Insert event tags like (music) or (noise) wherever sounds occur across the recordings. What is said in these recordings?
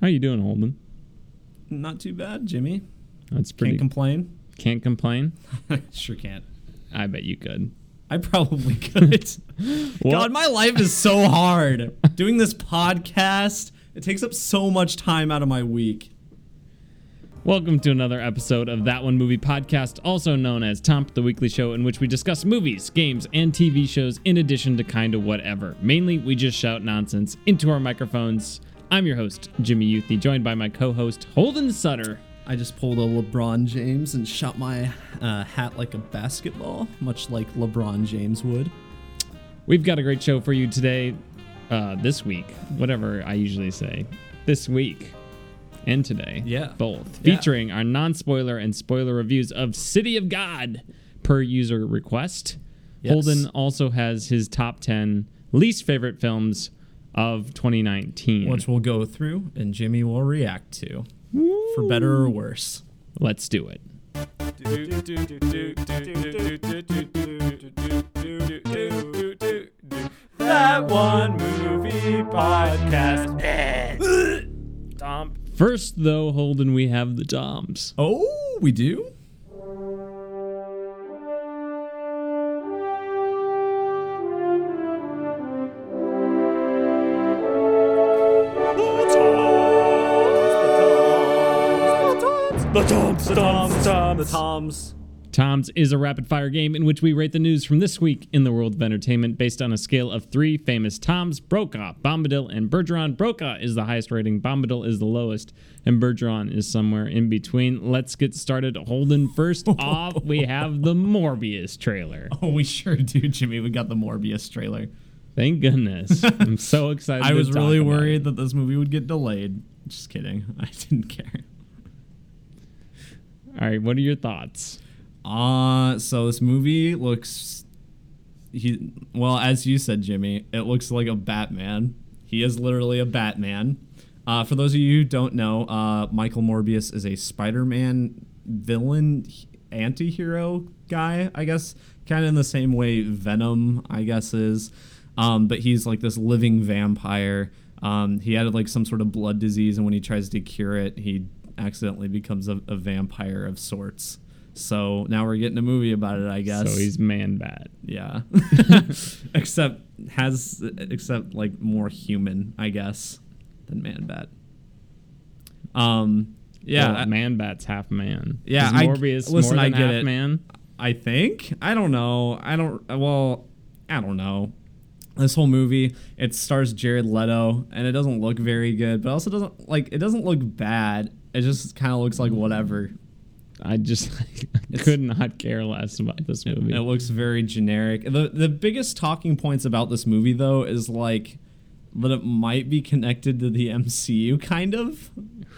How you doing, Holden? Not too bad, Jimmy. That's pretty. Can't complain. can't complain. (laughs) sure can't. I bet you could. I probably could. (laughs) God, my life is so hard. Doing this podcast, it takes up so much time out of my week. Welcome to another episode of That One Movie Podcast, also known as Tomp, the weekly show in which we discuss movies, games, and TV shows in addition to kind of whatever. Mainly, we just shout nonsense into our microphones. I'm your host, Jimmy Youthy, joined by my co host, Holden Sutter. I just pulled a LeBron James and shot my uh, hat like a basketball, much like LeBron James would. We've got a great show for you today, uh, this week, whatever I usually say, this week and today. Yeah. Both. Yeah. Featuring our non spoiler and spoiler reviews of City of God per user request. Yes. Holden also has his top 10 least favorite films of 2019. Which we'll go through and Jimmy will react to, for better or worse. Let's do it. That one movie podcast. First, though, Holden, we have the Toms. Oh, we do? The Toms, the Toms, the Toms, the Toms. Tom's is a rapid fire game in which we rate the news from this week in the world of entertainment based on a scale of three famous Toms Brokaw, Bombadil, and Bergeron. Brokaw is the highest rating, Bombadil is the lowest, and Bergeron is somewhere in between. Let's get started. Holden, first (laughs) off, we have the Morbius trailer. (laughs) Oh, we sure do, Jimmy. We got the Morbius trailer. Thank goodness. I'm so (laughs) excited. I to was talk really about worried it. that this movie would get delayed. Just kidding. I didn't care. All right, what are your thoughts? Uh, so this movie looks he well, as you said, Jimmy, it looks like a Batman. He is literally a Batman. Uh, for those of you who don't know, uh, Michael Morbius is a Spider-Man villain anti-hero guy, I guess, kind of in the same way Venom, I guess, is. Um, but he's like this living vampire. Um, he had like some sort of blood disease, and when he tries to cure it, he accidentally becomes a, a vampire of sorts. So now we're getting a movie about it, I guess. So he's man bat. yeah, (laughs) except has except like more human, I guess, than Man Bat. Um, yeah, Well, man bat's half man. Yeah, is I- Morbius listen, more I than get half it. man. I think. I don't know. I don't. Well, I don't know. This whole movie, it stars Jared Leto, and it doesn't look very good, but also doesn't like it doesn't look bad. It just kind of looks like whatever. I just (laughs) could not care less about this movie. It looks very generic. The the biggest talking points about this movie though is like that it might be connected to the (laughs) MCU kind of.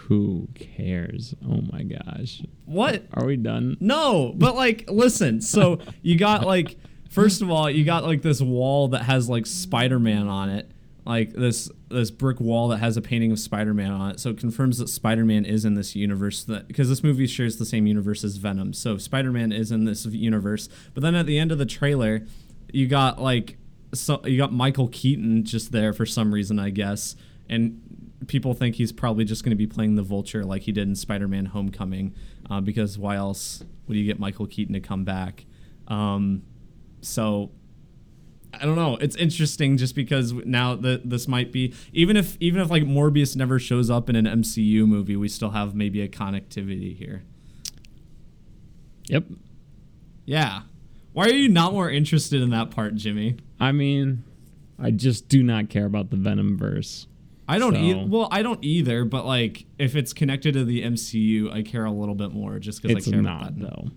Who cares? Oh my gosh. What? Are we done? No, but like, listen. So you got like, first of all, you got like this wall that has like Spider-Man on it, like this this brick wall that has a painting of Spider-Man on it. So it confirms that Spider-Man is in this universe. That because this movie shares the same universe as Venom, so Spider-Man is in this universe. But then at the end of the trailer, you got like, so you got Michael Keaton just there for some reason, I guess, and people think he's probably just going to be playing the vulture like he did in spider-man homecoming uh, because why else would you get michael keaton to come back um, so i don't know it's interesting just because now that this might be even if even if like morbius never shows up in an mcu movie we still have maybe a connectivity here Yep. yeah why are you not more interested in that part jimmy I mean, I just do not care about the Venom verse. I don't So- e- well, I don't either, but like if it's connected to the MCU, I care a little bit more just because I care not about that. though.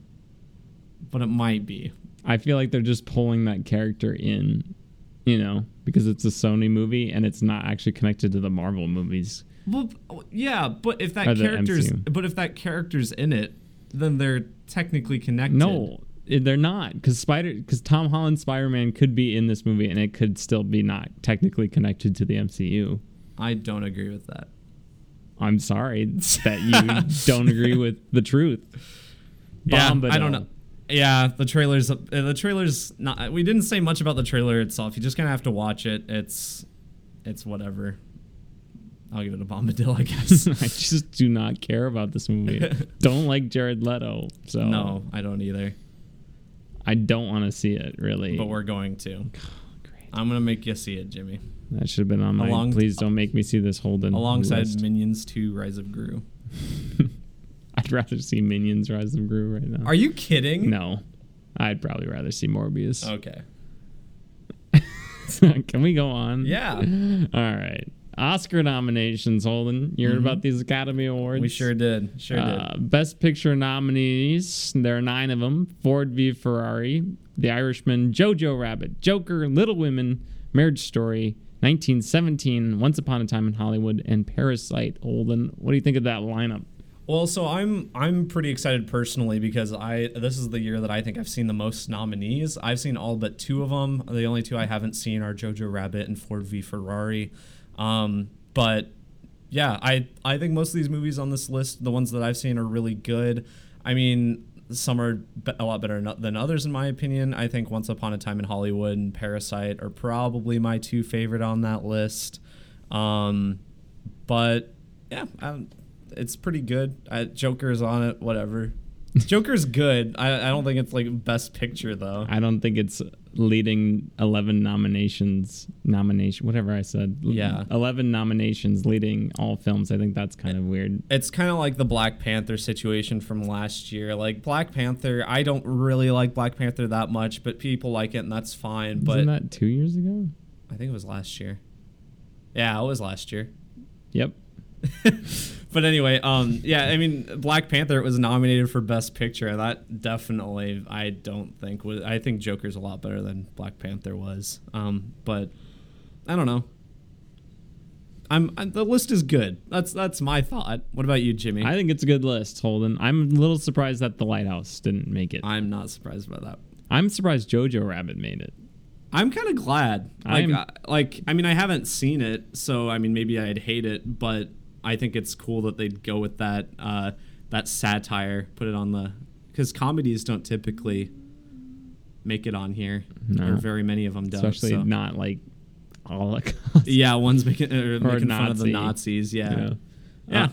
But it might be. I feel like they're just pulling that character in, you know, because it's a Sony movie and it's not actually connected to the Marvel movies. Well, yeah, but if that character's but if that character's in it, then they're technically connected. No, they're not because Spider because Tom Holland Spider Man could be in this movie and it could still be not technically connected to the MCU. I don't agree with that. I'm sorry that you (laughs) don't agree with the truth. Yeah, I don't know. Yeah, the trailer's uh, the trailer's not. We didn't say much about the trailer itself. You just kind of have to watch it. It's it's whatever. I'll give it a Bombadil, I guess. (laughs) I just do not care about this movie. (laughs) don't like Jared Leto, so no, I don't either. I don't want to see it really. But we're going to. Great. I'm gonna make you see it, Jimmy. That should have been on my. Along- please don't make me see this Holden. Alongside list. Minions 2: Rise of Gru. (laughs) I'd rather see Minions Rise of Gru right now. Are you kidding? No, I'd probably rather see Morbius. Okay. (laughs) Can we go on? Yeah. (laughs) All right. Oscar nominations, Holden. You heard Mhm. about these Academy Awards? We sure did. Sure Uh, Best Picture nominees. There are nine of them: Ford v Ferrari, The Irishman, Jojo Rabbit, Joker, Little Women, Marriage Story, 1917, Once Upon a Time in Hollywood, and Parasite. Holden, what do you think of that lineup? Well, so I'm I'm pretty excited personally because I this is the year that I think I've seen the most nominees. I've seen all but two of them. The only two I haven't seen are Jojo Rabbit and Ford v Ferrari. Um, but yeah, I I think most of these movies on this list, the ones that I've seen, are really good. I mean, some are a lot better than others in my opinion. I think Once Upon a Time in Hollywood and Parasite are probably my two favorite on that list. Um, but yeah, um, it's pretty good. I, Joker's on it. Whatever. (laughs) Joker's good. I, I don't think it's like best picture though. I don't think it's leading 11 nominations, nomination, whatever I said. Yeah. 11 nominations leading all films. I think that's kind of weird. It's kind of like the Black Panther situation from last year. Like Black Panther, I don't really like Black Panther that much, but people like it and that's fine. But Wasn't that two years ago? I think it was last year. Yeah, it was last year. Yep. (laughs) but anyway, um, yeah, I mean, Black Panther was nominated for Best Picture. That definitely, I don't think was. I think Joker's a lot better than Black Panther was. Um, but I don't know. I'm, i the list is good. That's that's my thought. What about you, Jimmy? I think it's a good list, Holden. I'm a little surprised that The Lighthouse didn't make it. I'm not surprised by that. I'm surprised Jojo Rabbit made it. I'm kind of glad. Like, I'm- I, like I mean, I haven't seen it, so I mean, maybe I'd hate it, but I think it's cool that they'd go with that uh, that satire, put it on the because comedies don't typically make it on here, No. or very many of them don't. Especially so- not like Holocaust. yeah, one's making or, Or making fun of the Nazis. Yeah, know? yeah.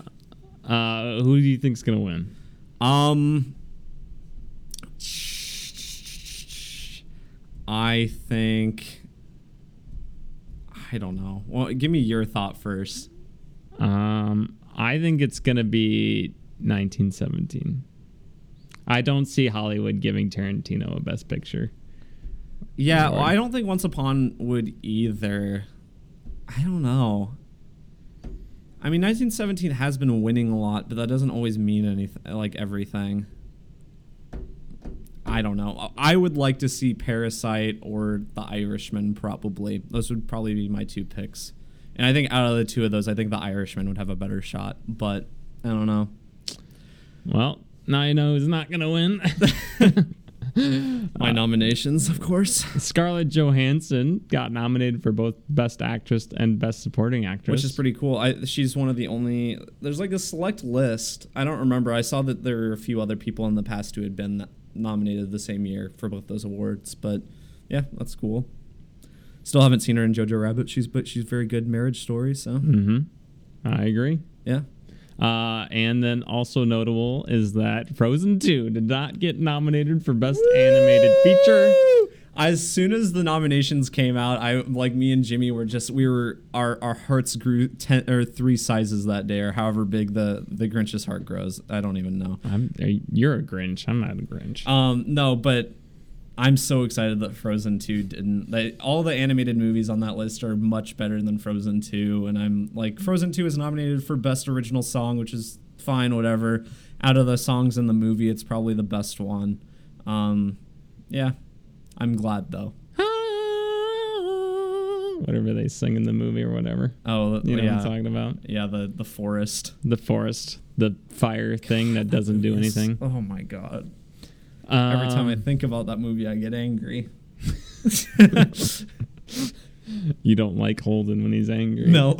Uh, uh, who do you think's gonna win? Um, I think. I don't know. Well, give me your thought first. Um, I think it's gonna be 1917. I don't see Hollywood giving Tarantino a Best Picture. Yeah, well, I don't think Once Upon would either. I don't know. I mean, 1917 has been winning a lot, but that doesn't always mean anything, like everything. I don't know. I would like to see Parasite or The Irishman, probably. Those would probably be my two picks. And I think out of the two of those, I think The Irishman would have a better shot, but I don't know. Well, now you know who's not gonna win. (laughs) My nominations, of course. Scarlett Johansson got nominated for both Best Actress and Best Supporting Actress, which is pretty cool. I, she's one of the only. There's like a select list. I don't remember. I saw that there were a few other people in the past who had been nominated the same year for both those awards. But yeah, that's cool. Still haven't seen her in Jojo Rabbit. She's but she's very good marriage story. So Mm-hmm. I agree. yeah. Uh, and then also notable is that Frozen 2 did not get nominated for Best Animated Feature. As soon as the nominations came out, I like me and Jimmy were just we were our our hearts grew ten or three sizes that day, or however big the the Grinch's heart grows. I don't even know. I'm, you're a Grinch. I'm not a Grinch. Um, no, but I'm so excited that Frozen 2 didn't. They, all the animated movies on that list are much better than Frozen 2, and I'm like, Frozen 2 is nominated for Best Original Song, which is fine, whatever. Out of the songs in the movie, it's probably the best one. Um, yeah, I'm glad though. Whatever they sing in the movie or whatever. Oh, You know yeah, what I'm talking about? yeah, the the forest. The forest, the fire thing that doesn't do anything. Oh my god! Every time I Um, think about that movie, I get angry. (laughs) you don't like Holden when he's angry. no.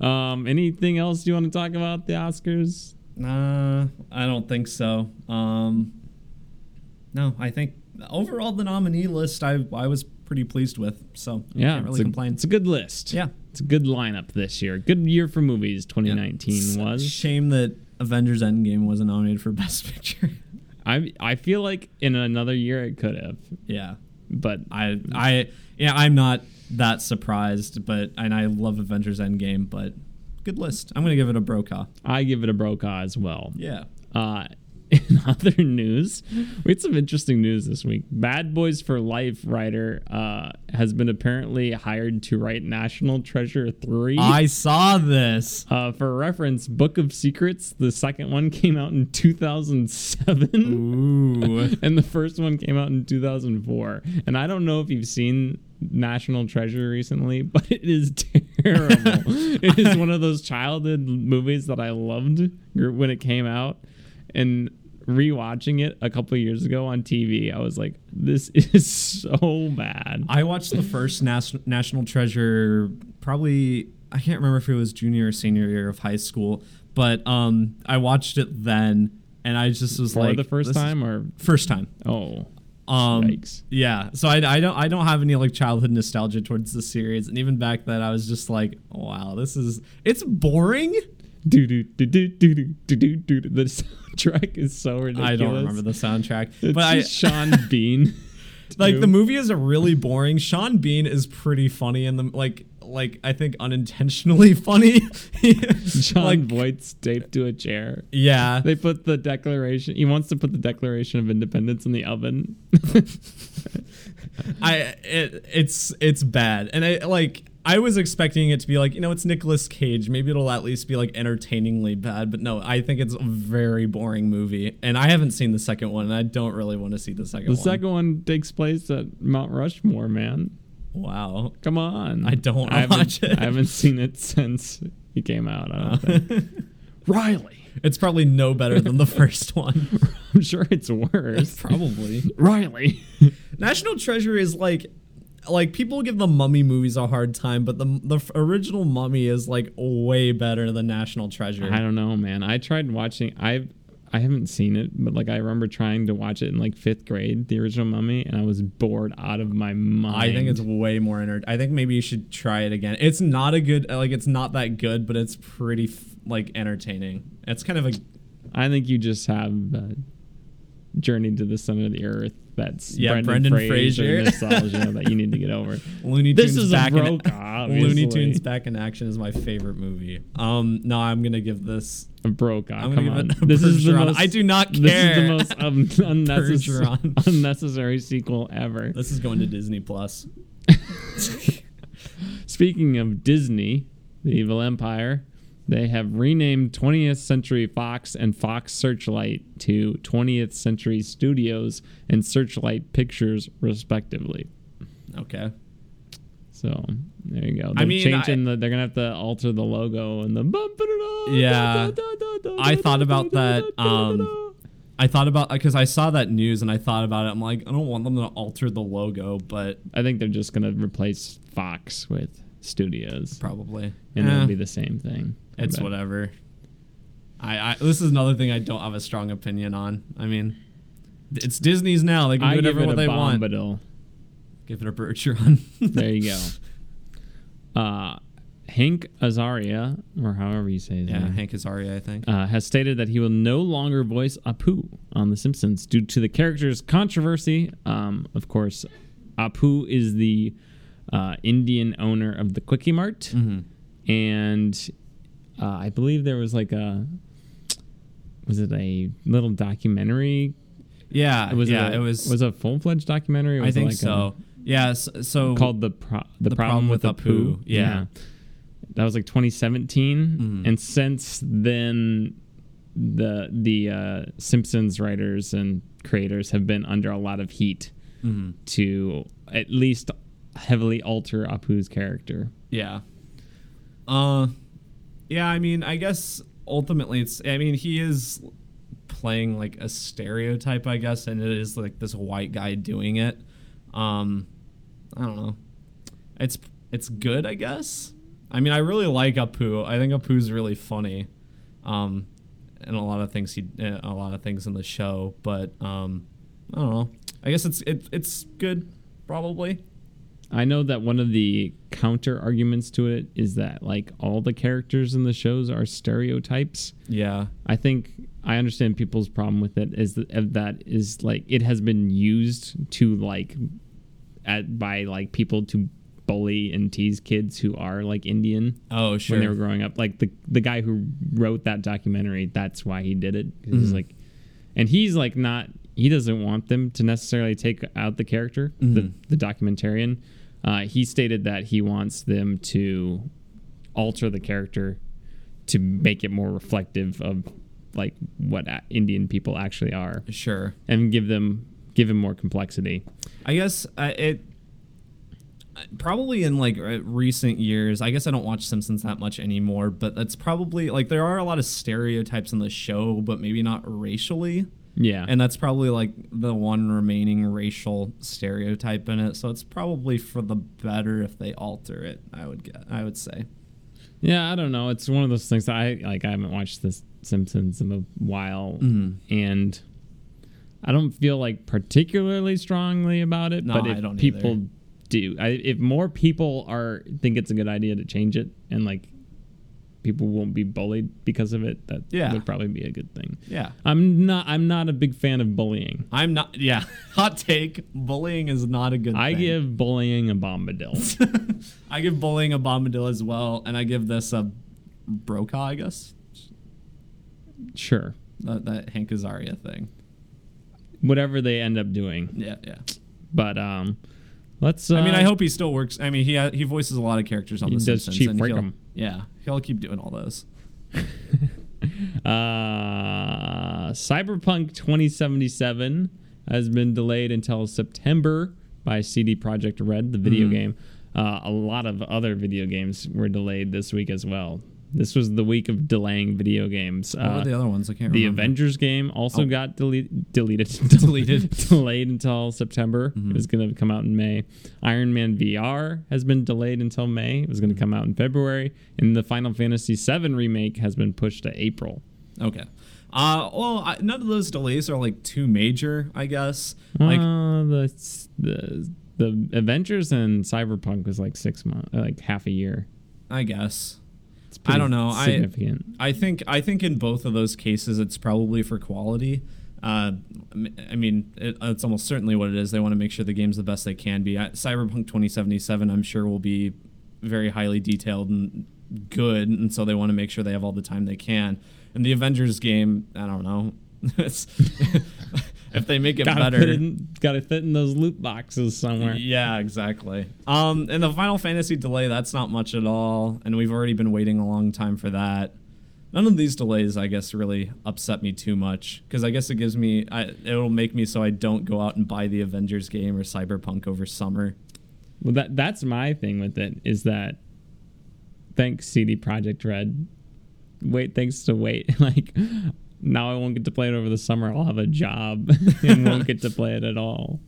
(laughs) um, anything else you want to talk about the Oscars? Nah, I don't think so. Um, no, I think overall the nominee list I I was pretty pleased with. So Yeah, can't really it's a, complain. It's a good list. Yeah. it's a good lineup this year. Good year for movies. 2019 was. Shame that Avengers Endgame wasn't nominated for Best Picture. I I feel like in another year it could have, yeah. but I I yeah, I'm not that surprised, but and I love Avengers Endgame, but good list. I'm gonna give it a Brokaw. I give it a Brokaw as well. Yeah. Uh, (laughs) in other news, we had some interesting news this week. Bad Boys for Life writer uh, has been apparently hired to write National Treasure 3. I saw this. uh, for reference, Book of Secrets, the second one (laughs) came out in 2007. Ooh. (laughs) and the first one came out in 2004. And I don't know if you've seen National Treasure recently, but it is terrible. it is one of those childhood movies that I loved when it came out. And rewatching it a couple years ago on TV, I was like, this (laughs) is so bad. I watched the first Nas- National Treasure probably I can't remember if it was junior or senior year of high school, but um I watched it then and I just was For like the first time or first time. oh Um, Yikes. yeah, so I, I don't I don't have any like childhood nostalgia towards the series, and even back then I was just like, wow, this is it's boring. Do do do do do do do do do. The (laughs) soundtrack is so ridiculous. I don't remember the soundtrack, It's but I Sean (laughs) Bean. like too. the movie is a really boring. Sean Bean is pretty funny in the like like I think unintentionally (laughs) funny. Jon like Voight's taped to a chair. yeah, They put the Declaration. He wants to put the Declaration of Independence in the oven. I it, it's it's bad, and I like I was expecting it to be like you know it's Nicolas Cage, maybe it'll at least be like entertainingly bad, but no, I think it's a very boring movie, and I haven't seen the second one, and I don't really want to see the second the one. second one takes place at Mount Rushmore. Man, wow, come on. I don't I haven't- watch it. I haven't seen it since he came out. I don't uh. think. (laughs) Riley. it's probably no better than the (laughs) first one. I'm sure it's worse. (laughs) probably. Riley. National Treasure is like like people give the Mummy movies a hard time, but the the original Mummy is like way better than National Treasure. I don't know, man. I tried watching. I I haven't seen it, but like I remember trying to watch it in like fifth grade, the original Mummy, and I was bored out of my mind. I think it's way more enter- I think maybe you should try it again. It's not a good like it's not that good, but it's pretty f- like entertaining. It's kind of a I think you just have uh, Journey to the Center of the Earth. That's Yeah, Brendan, Brendan Fraser, (laughs) nostalgia that you need to get over. Looney This Tunes is a back in Brokaw, (laughs) Looney. Tunes back in action is my favorite movie. Um, no, I'm gonna give this. A Brokaw. I'm Come on. give it a (laughs) This is the most. I do not care. This is the most um, unnecessary, unnecessary sequel ever. This is going to Disney Plus. Speaking of Disney, the evil empire, they have renamed 20th Century Fox and Fox Searchlight to 20th Century Studios and Searchlight Pictures, respectively. Okay. So there you go. I They're mean, changing the. They're gonna have to alter the logo and the. Yeah. I thought about that, um, I thought about because I saw that news and I thought about it. I'm like, I don't want them to alter the logo, but I think they're just gonna replace Fox with Studios, probably and Eh, it'll be the same thing. I it's bet. whatever. I, I this is another thing I don't have a strong opinion on. I mean, it's Disney's now; they can I do give whatever what they want. Bombadil. Give it a Bergeron. (laughs) There you go. Uh, Hank Azaria, or however you say his yeah, name, Hank Azaria, I think. uh, has stated that he will no longer voice Apu on The Simpsons due to the character's controversy. Um, of course, Apu is the uh, Indian owner of the Kwik-E-Mart, Mm-hmm. and uh, I believe there was like a was it a little documentary? Yeah, Was yeah, it, a, it was. was a full fledged documentary. I think like so. yeah, so, so called the pro- the, The problem, Problem with, with Apu. Apu, yeah. that was like 2017, Mhm. and since then, the the uh, Simpsons writers and creators have been under a lot of heat mhm. to at least heavily alter Apu's character. Yeah. Uh yeah, I mean, I guess ultimately it's I mean, he is playing like a stereotype, I guess, and it is like this white guy doing it. Um I don't know. It's it's good, I guess. I mean, I really like Apu. I think Apu's really funny. Um and a lot of things he a lot of things in the show, but um I don't know. I guess it's it, it's good probably. I know that one of the counter arguments to it is that like all the characters in the shows are stereotypes. Yeah. I think I understand people's problem with it is that, that is like it has been used to like at by like people to bully and tease kids who are like Indian Oh, sure. when they were growing up. Like the the guy who wrote that documentary, that's why he did it. Mm-hmm. He's like, and he's like not. He doesn't want them to necessarily take out the character, Mm-hmm. the documentarian. Uh, he stated that he wants them to alter the character to make it more reflective of like what Indian people actually are, sure. and give them give him more complexity. I guess uh, it probably in like uh, recent years. I guess I don't watch Simpsons that much anymore, but that's probably like there are a lot of stereotypes in the show, but maybe not racially. Yeah, And that's probably like the one remaining racial stereotype in it. So it's probably for the better if they alter it. I would get. I would say. Yeah, I don't know. It's one of those things that I like. I haven't watched The Simpsons in a while, Mm-hmm. and I don't feel like particularly strongly about it. No, but I if don't people either. do, I, if more people are think it's a good idea to change it, and like people won't be bullied because of it, that Yeah. would probably be a good thing. Yeah. I'm not. I'm not a big fan of bullying. I'm not. Yeah. (laughs) Hot take. Bullying is not a good. Thing. I thing. give bullying a bombadil. (laughs) I give bullying a bombadil as well, and I give this a Brokaw. I guess sure, that, that Hank Azaria thing. whatever they end up doing, Yeah. Yeah. but um, let's. Uh, I mean, I hope he still works. I mean, he ha- he voices a lot of characters on He The does Simpsons. Chief Wiggum. Yeah, he'll keep doing all those. (laughs) Uh, Cyberpunk 2077 has been delayed until September by CD Projekt Red, the video Mhm. game. Uh, a lot of other video games were delayed this week as well. This was the week of delaying video games. What Uh, were the other ones? I can't the remember. Avengers game also Oh. got dele- (laughs) deleted. Deleted. (laughs) delayed until September. Mhm. It was going to come out in May. Iron Man VR has been delayed until May. It was going to come out in February. And the Final Fantasy VII remake has been pushed to April. Okay. Uh, well, I, none of those delays are like too major, I guess. Like, uh, the the the Avengers and Cyberpunk was like six months, like half a year. I guess. I don't know. I- Significant. I think I think in both of those cases, it's probably for quality. Uh, I mean, it, it's almost certainly what it is. They want to make sure the game's the best they can be. I, Cyberpunk 2077, I'm sure, will be very highly detailed and good, and so they want to make sure they have all the time they can. And the Avengers game, I don't know. (laughs) It's- if they make it gotta better, Fit in, gotta fit in those loot boxes somewhere. Yeah, exactly. Um, and the Final Fantasy delay, that's not much at all, and we've already been waiting a long time for that. None of these delays, I guess, really upset me too much because I guess it gives me, I, it'll make me so I don't go out and buy the Avengers game or Cyberpunk over summer. Well, that that's my thing with it is that thanks CD Projekt Red. Wait, thanks to wait. (laughs) Like now I won't get to play it over the summer. I'll have a job (laughs) and won't get to play it at all.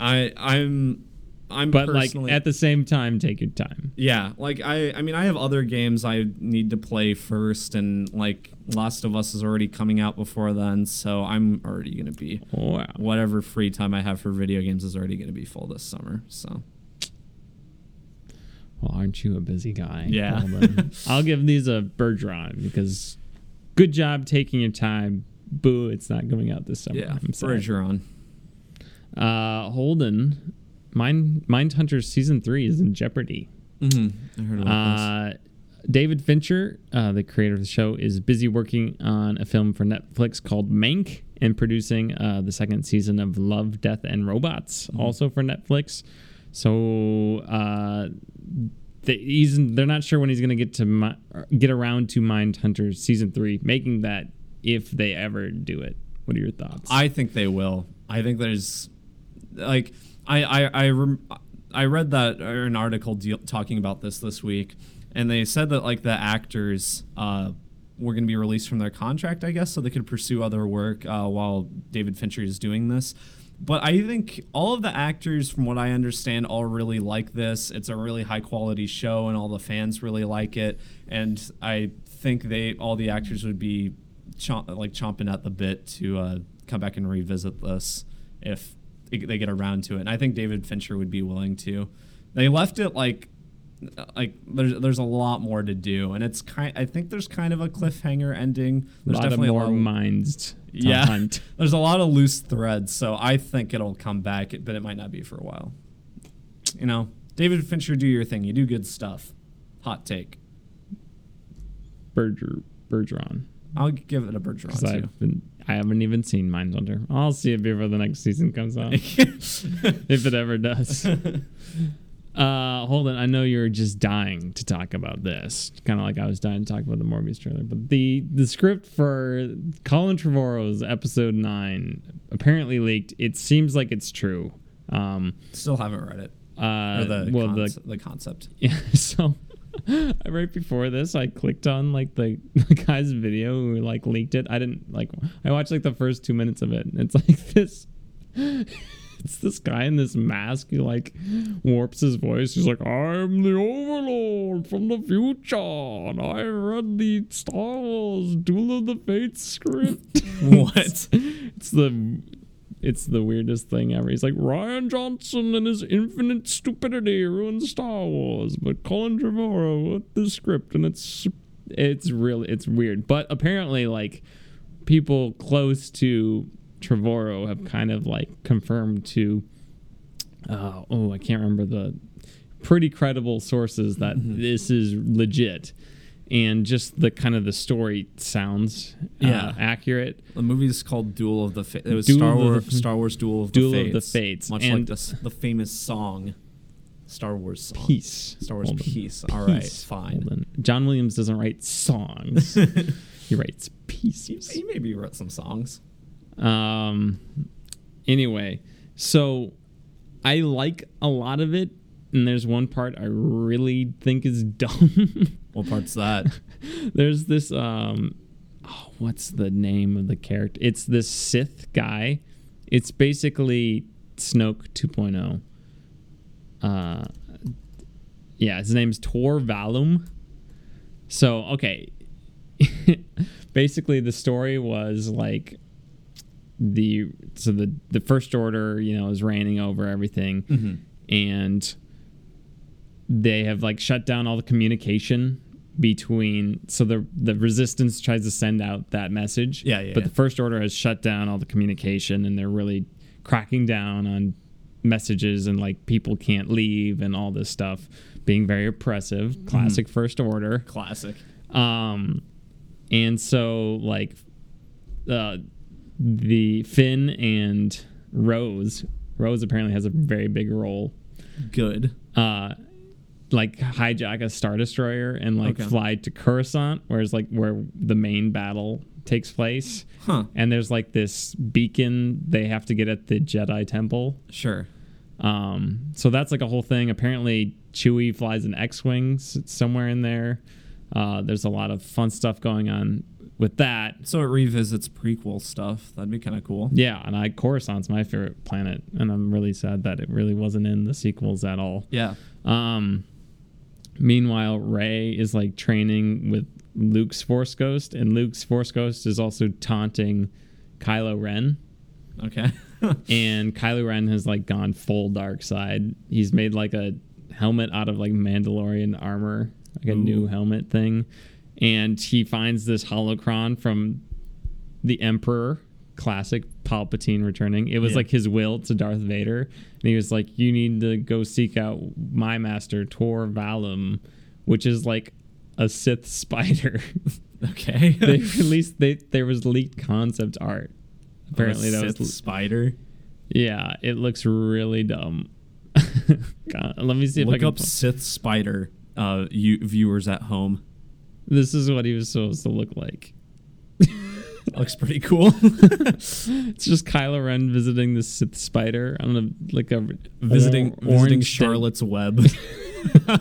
I, I'm, I'm But like at the same time, take your time. yeah, like I, I mean, I have other games I need to play first, and like Last of Us is already coming out before then, so I'm already gonna be Wow. whatever free time I have for video games is already going to be full this summer. So Well, aren't you a busy guy? Yeah. Well, I'll give these a Bergeron because good job taking your time. Boo, it's not going out this summer. yeah. Bergeron. Uh, Holden, Mind Mindhunter season three is in jeopardy. Mm-hmm. I heard about Uh, David Fincher, uh, the creator of the show, is busy working on a film for Netflix called Mank and producing uh, the second season of Love, Death, and Robots, also for Netflix. So uh, he's they're not sure when he's going to get to mi- get around to Mindhunter season three, making that if they ever do it. What are your thoughts? I think they will. I think there's like I I I, rem- I read that or an article deal, talking about this this week, and they said that like the actors uh, were going to be released from their contract, I guess, so they could pursue other work uh, while David Fincher is doing this. But I think all of the actors, from what I understand, all really like this. It's a really high quality show, and all the fans really like it. And I think they, all the actors, would be like chomping at the bit to uh, come back and revisit this if they get around to it. And I think David Fincher would be willing to. they left it like like there's there's a lot more to do, and it's kind. I think there's kind of a cliffhanger ending. There's A lot of definitely more a lot, minds to Yeah. hunt. (laughs) there's a lot of loose threads, so I think it'll come back, but it might not be for a while. You know, David Fincher, do your thing. You do good stuff. Hot take. Berger, Bergeron. I'll give it a Bergeron. I've been, I haven't even seen Mindhunter. I'll see it before the next season comes out, (laughs) if it ever does. (laughs) Uh, hold on. I know you're just dying to talk about this, kind of like I was dying to talk about the Morbius trailer. But the the script for Colin Trevorrow's episode nine apparently leaked. It seems like it's true. Um, Still haven't read it. uh, the, well, conce- the the concept. (laughs) yeah, so (laughs) right before this, I clicked on like the, (laughs) the guy's video who like leaked it. I didn't like. I watched like the first two minutes of it, and it's like this. It's this guy in this mask who like warps his voice. He's like, "I'm the Overlord from the future, and I read the Star Wars Duel of the Fates script." (laughs) What? it's the it's the weirdest thing ever. He's like Rian Johnson and his infinite stupidity ruined Star Wars, but Colin Trevorrow wrote the script, and it's it's really it's weird. But apparently, like people close to Trevorrow have kind of like confirmed to uh, oh I can't remember the pretty credible sources that this is legit. And just the kind of the story sounds uh, Yeah. accurate. The movie is called Duel of the Fa- It was Duel Star of the- Wars. Star Wars Duel of Duel the of Fates. the Fates, Much and- like the the famous song, Star Wars song. Peace. Star Wars Hold. Peace. All right, Peace. fine. Hold on. John Williams doesn't write songs. (laughs) he writes pieces. He maybe wrote some songs. Um. Anyway, so I like a lot of it, and there's one part I really think is (laughs) dumb. What part's that? (laughs) there's this um, oh, what's the name of the character? It's this Sith guy. It's basically Snoke 2.0. Uh, yeah, his name's Tor Valum. So okay, (laughs) basically the story was like the so the the first order you know is reigning over everything Mm-hmm. and they have like shut down all the communication between so the the resistance tries to send out that message Yeah, yeah, but yeah. the first order has shut down all the communication and they're really cracking down on messages and like people can't leave and all this stuff being very oppressive Mm-hmm. classic first order Classic. um, and so like, uh, the Finn and Rose. Rose apparently has a very big role. Good. Uh, like hijack a star destroyer and like Okay. fly to Coruscant, whereas like where the main battle takes place. Huh. And there's like this beacon they have to get at the Jedi Temple. Sure. Um, so that's like a whole thing. Apparently, Chewie flies an X-wing somewhere in there. Uh, there's a lot of fun stuff going on with that. So it revisits prequel stuff. That'd be kind of cool. Yeah, and I Coruscant's my favorite planet, and I'm really sad that it really wasn't in the sequels at all. Yeah. Um, meanwhile, Rey is like training with Luke's Force Ghost, and Luke's Force Ghost is also taunting Kylo Ren. Okay. (laughs) and Kylo Ren has like gone full dark side. He's made like a helmet out of like Mandalorian armor, like a new helmet thing, and he finds this holocron from the Emperor. Classic Palpatine returning. It was Yeah. like his will to Darth Vader, and he was like, "You need to go seek out my master Tor Valum, which is like a Sith spider." (laughs) okay. (laughs) they released they there was leaked concept art. Apparently that Sith was spider. yeah, it looks really dumb. (laughs) God, let me see if I Look can. up Sith spider. Uh, you viewers at home. This is what he was supposed to look like. (laughs) Looks pretty cool. (laughs) It's just Kylo Ren visiting the Sith spider on a like a visiting or- visiting Charlotte's Web. (laughs)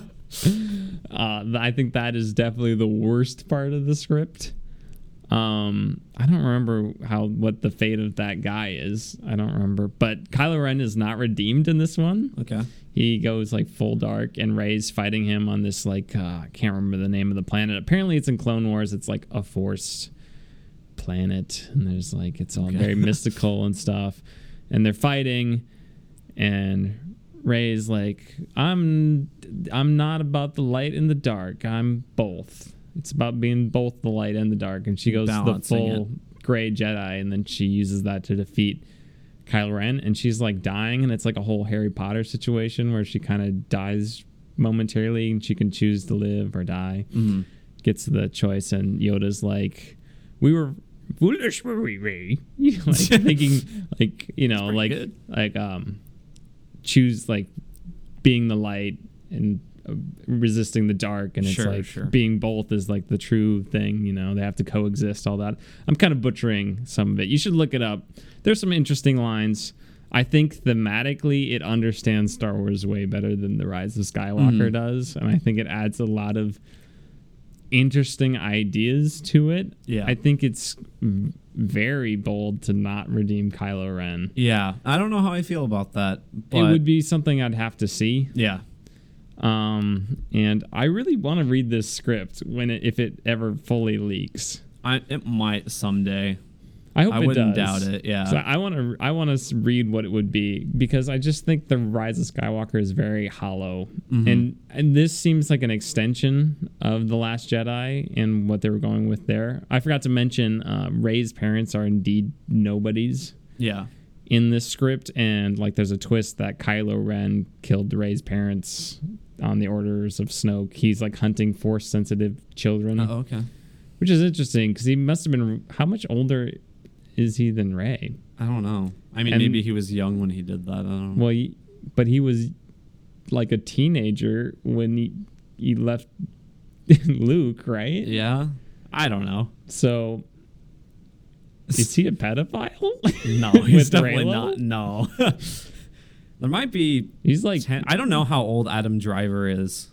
Uh, I think that is definitely the worst part of the script. Um, I don't remember how what the fate of that guy is. I don't remember, but Kylo Ren is not redeemed in this one. okay. He goes like full dark and Rey's fighting him on this like uh, I can't remember the name of the planet. Apparently it's in Clone Wars. It's like a forced planet and there's like it's all Okay. very (laughs) mystical and stuff. And they're fighting and Rey's like, I'm I'm not about the light and the dark. I'm both. It's about being both the light and the dark. And she goes the Balancing full gray Jedi, and then she uses that to defeat Kylo Ren. And she's like dying, and it's like a whole Harry Potter situation where she kind of dies momentarily, and she can choose to live or die. Mhm. Gets the choice, and Yoda's like, "We were foolish, were we, Rey?" (laughs) like (laughs) thinking, like you know, like good. like um choose like being the light and resisting the dark and it's Sure, like sure. being both is like the true thing you know? They have to coexist all that. I'm kind of butchering some of it. You should look it up. There's some interesting lines. I think thematically it understands star wars way better than the rise of skywalker Mhm. does and i think it adds a lot of interesting ideas to it. Yeah. i think it's very bold to not redeem kylo ren. Yeah, I don't know how I feel about that, but it would be something I'd have to see. yeah, Um, and I really want to read this script when it, if it ever fully leaks. I it might someday. I hope I it wouldn't does. doubt it, yeah. So I want to I want to read what it would be because I just think the Rise of Skywalker is very hollow, Mm-hmm. and and this seems like an extension of the Last Jedi and what they were going with there. I forgot to mention uh, Rey's parents are indeed nobodies. Yeah, in this script, and like there's a twist that Kylo Ren killed Rey's parents on the orders of Snoke. He's like hunting force sensitive children, oh, okay. which is interesting because he must have been. How much older is he than Ray? I don't know. I mean, And- maybe he was young when he did that. I don't know. Well, he, but he was like a teenager when he he left (laughs) Luke, right? yeah, I don't know. So is he a pedophile? No, (laughs) he's definitely Reylo? not. No, (laughs) there might be. He's like 10, I don't know how old Adam Driver is.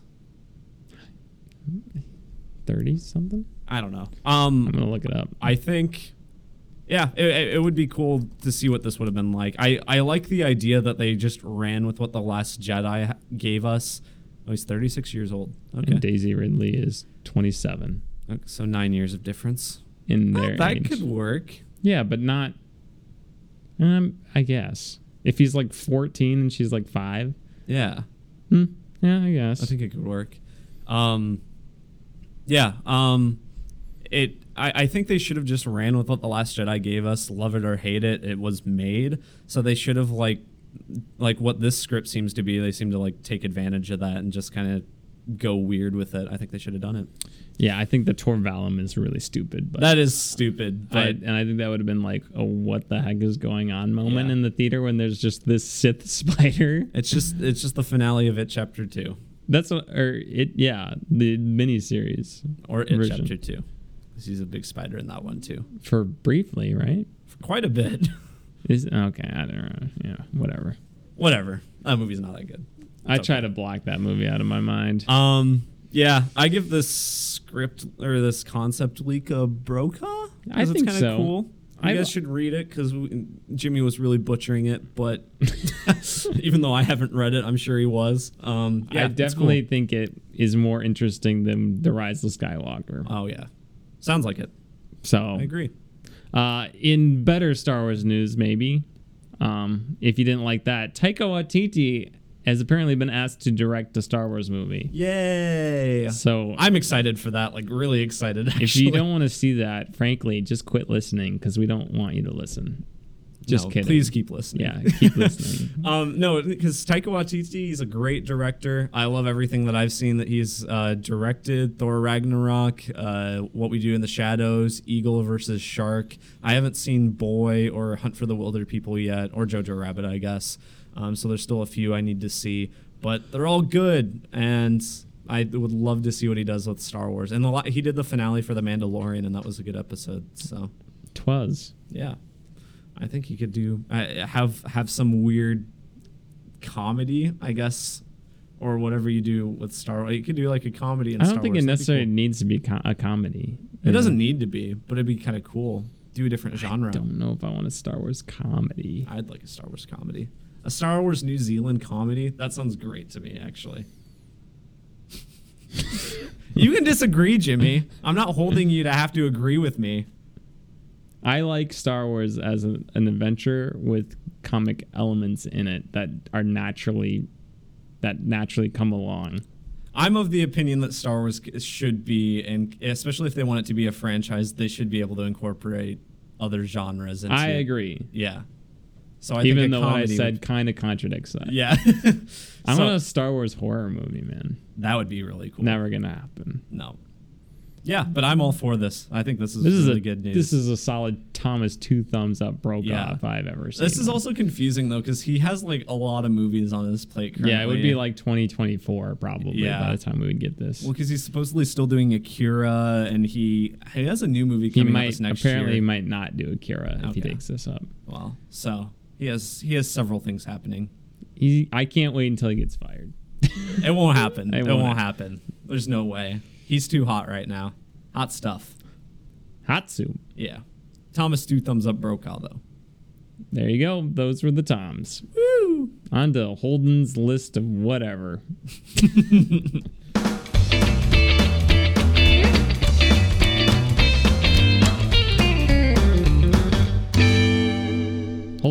thirty something. I don't know. I'm Um, gonna look it up. I think, yeah, it, it would be cool to see what this would have been like. I, I like the idea that they just ran with what the Last Jedi gave us. Oh, he's 36 years old. Okay. And Daisy Ridley is 27 Okay, so nine years of difference. in Oh, their that age. could work. Yeah, but not. Um, I guess if he's like 14 and she's like five. Yeah, Hmm. Yeah, I guess. I think it could work. Um, yeah. Um, it. I, I think they should have just ran with what the Last Jedi gave us. Love it or hate it, it was made. So they should have like, like what this script seems to be. They seem to like take advantage of that and just kind of go weird with it. I think they should have done it. Yeah, I think the Tor Valum is really stupid, but. That is stupid, I, and I think that would have been like a what the heck is going on moment Yeah. in the theater when there's just this Sith (laughs) spider. it's just it's just the finale of it, chapter two, That's what, or it, yeah, the miniseries or it Version. chapter two. He's a big spider in that one too, for briefly, right? for quite a bit. (laughs) Is okay, I don't know. Yeah, whatever. Whatever, that movie's not that good. I It's try to block that movie out of my mind. Um, yeah, I give this script or this concept leak a Brokaw. I think it's so. Cool. You I- guys should read it because Jimmy was really butchering it, but (laughs) even though I haven't read it, I'm sure he was. Um, yeah, I definitely think it is more interesting than the Rise of Skywalker. Oh yeah, sounds like it. So, I agree. uh, in better Star Wars news, maybe um, if you didn't like that, Taika Waititi has apparently been asked to direct a Star Wars movie. Yay! So, I'm excited for that. Like really excited. Actually. if you don't want to see that, frankly, just quit listening because we don't want you to listen. Just No, kidding. Please keep listening. Yeah, keep (laughs) listening. Um, no, because Taika Waititi, he's a great director. I love everything that I've seen that he's uh, directed. Thor Ragnarok, uh, What We Do in the Shadows, Eagle versus Shark. I haven't seen Boy or Hunt for the Wilderpeople yet, or Jojo Rabbit, I guess. Um, so there's still a few I need to see, but they're all good, and I would love to see what he does with Star Wars. And the, he did the finale for The Mandalorian, and that was a good episode. So Twas. yeah, I think he could do uh, have have some weird comedy, I guess, or whatever you do with Star Wars. You could do like a comedy. In I don't Star think Wars. it necessarily cool. needs to be co- a comedy. It doesn't need to be, but it'd be kind of cool. Do a different genre. I don't know if I want a Star Wars comedy. I'd like a Star Wars comedy. A Star Wars New Zealand comedy. That sounds great to me, actually. you can disagree, Jimmy. I'm not holding you to have to agree with me. I like Star Wars as a, an adventure with comic elements in it that are naturally that naturally come along. I'm of the opinion that Star Wars should be, and especially if they want it to be a franchise, they should be able to incorporate other genres. Into, I agree. Yeah. So I Even though what I said would- kind of contradicts that. yeah, (laughs) I So- want a Star Wars horror movie, man. that would be really cool. Never gonna happen. No. Yeah, but I'm all for this. I think this is This is really a good news. this is a solid Thomas two thumbs up Brokaw Yeah. if I've ever seen. This is also confusing though because he has like a lot of movies on his plate. Currently. yeah, it would be like 2024 probably Yeah. by the time we would get this. well because he's supposedly still doing Akira and he he has a new movie coming out might this next apparently year. might not do Akira if he takes this up. Well, so he has he has several things happening. He, I can't wait until he gets fired. It won't happen. (laughs) It it, won't won't happen. There's no way. He's too hot right now. Hot stuff. Hot soup. Yeah. Thomas two thumbs up Brokaw though. There you go. Those were the Toms. Woo! On to Holden's list of whatever. (laughs)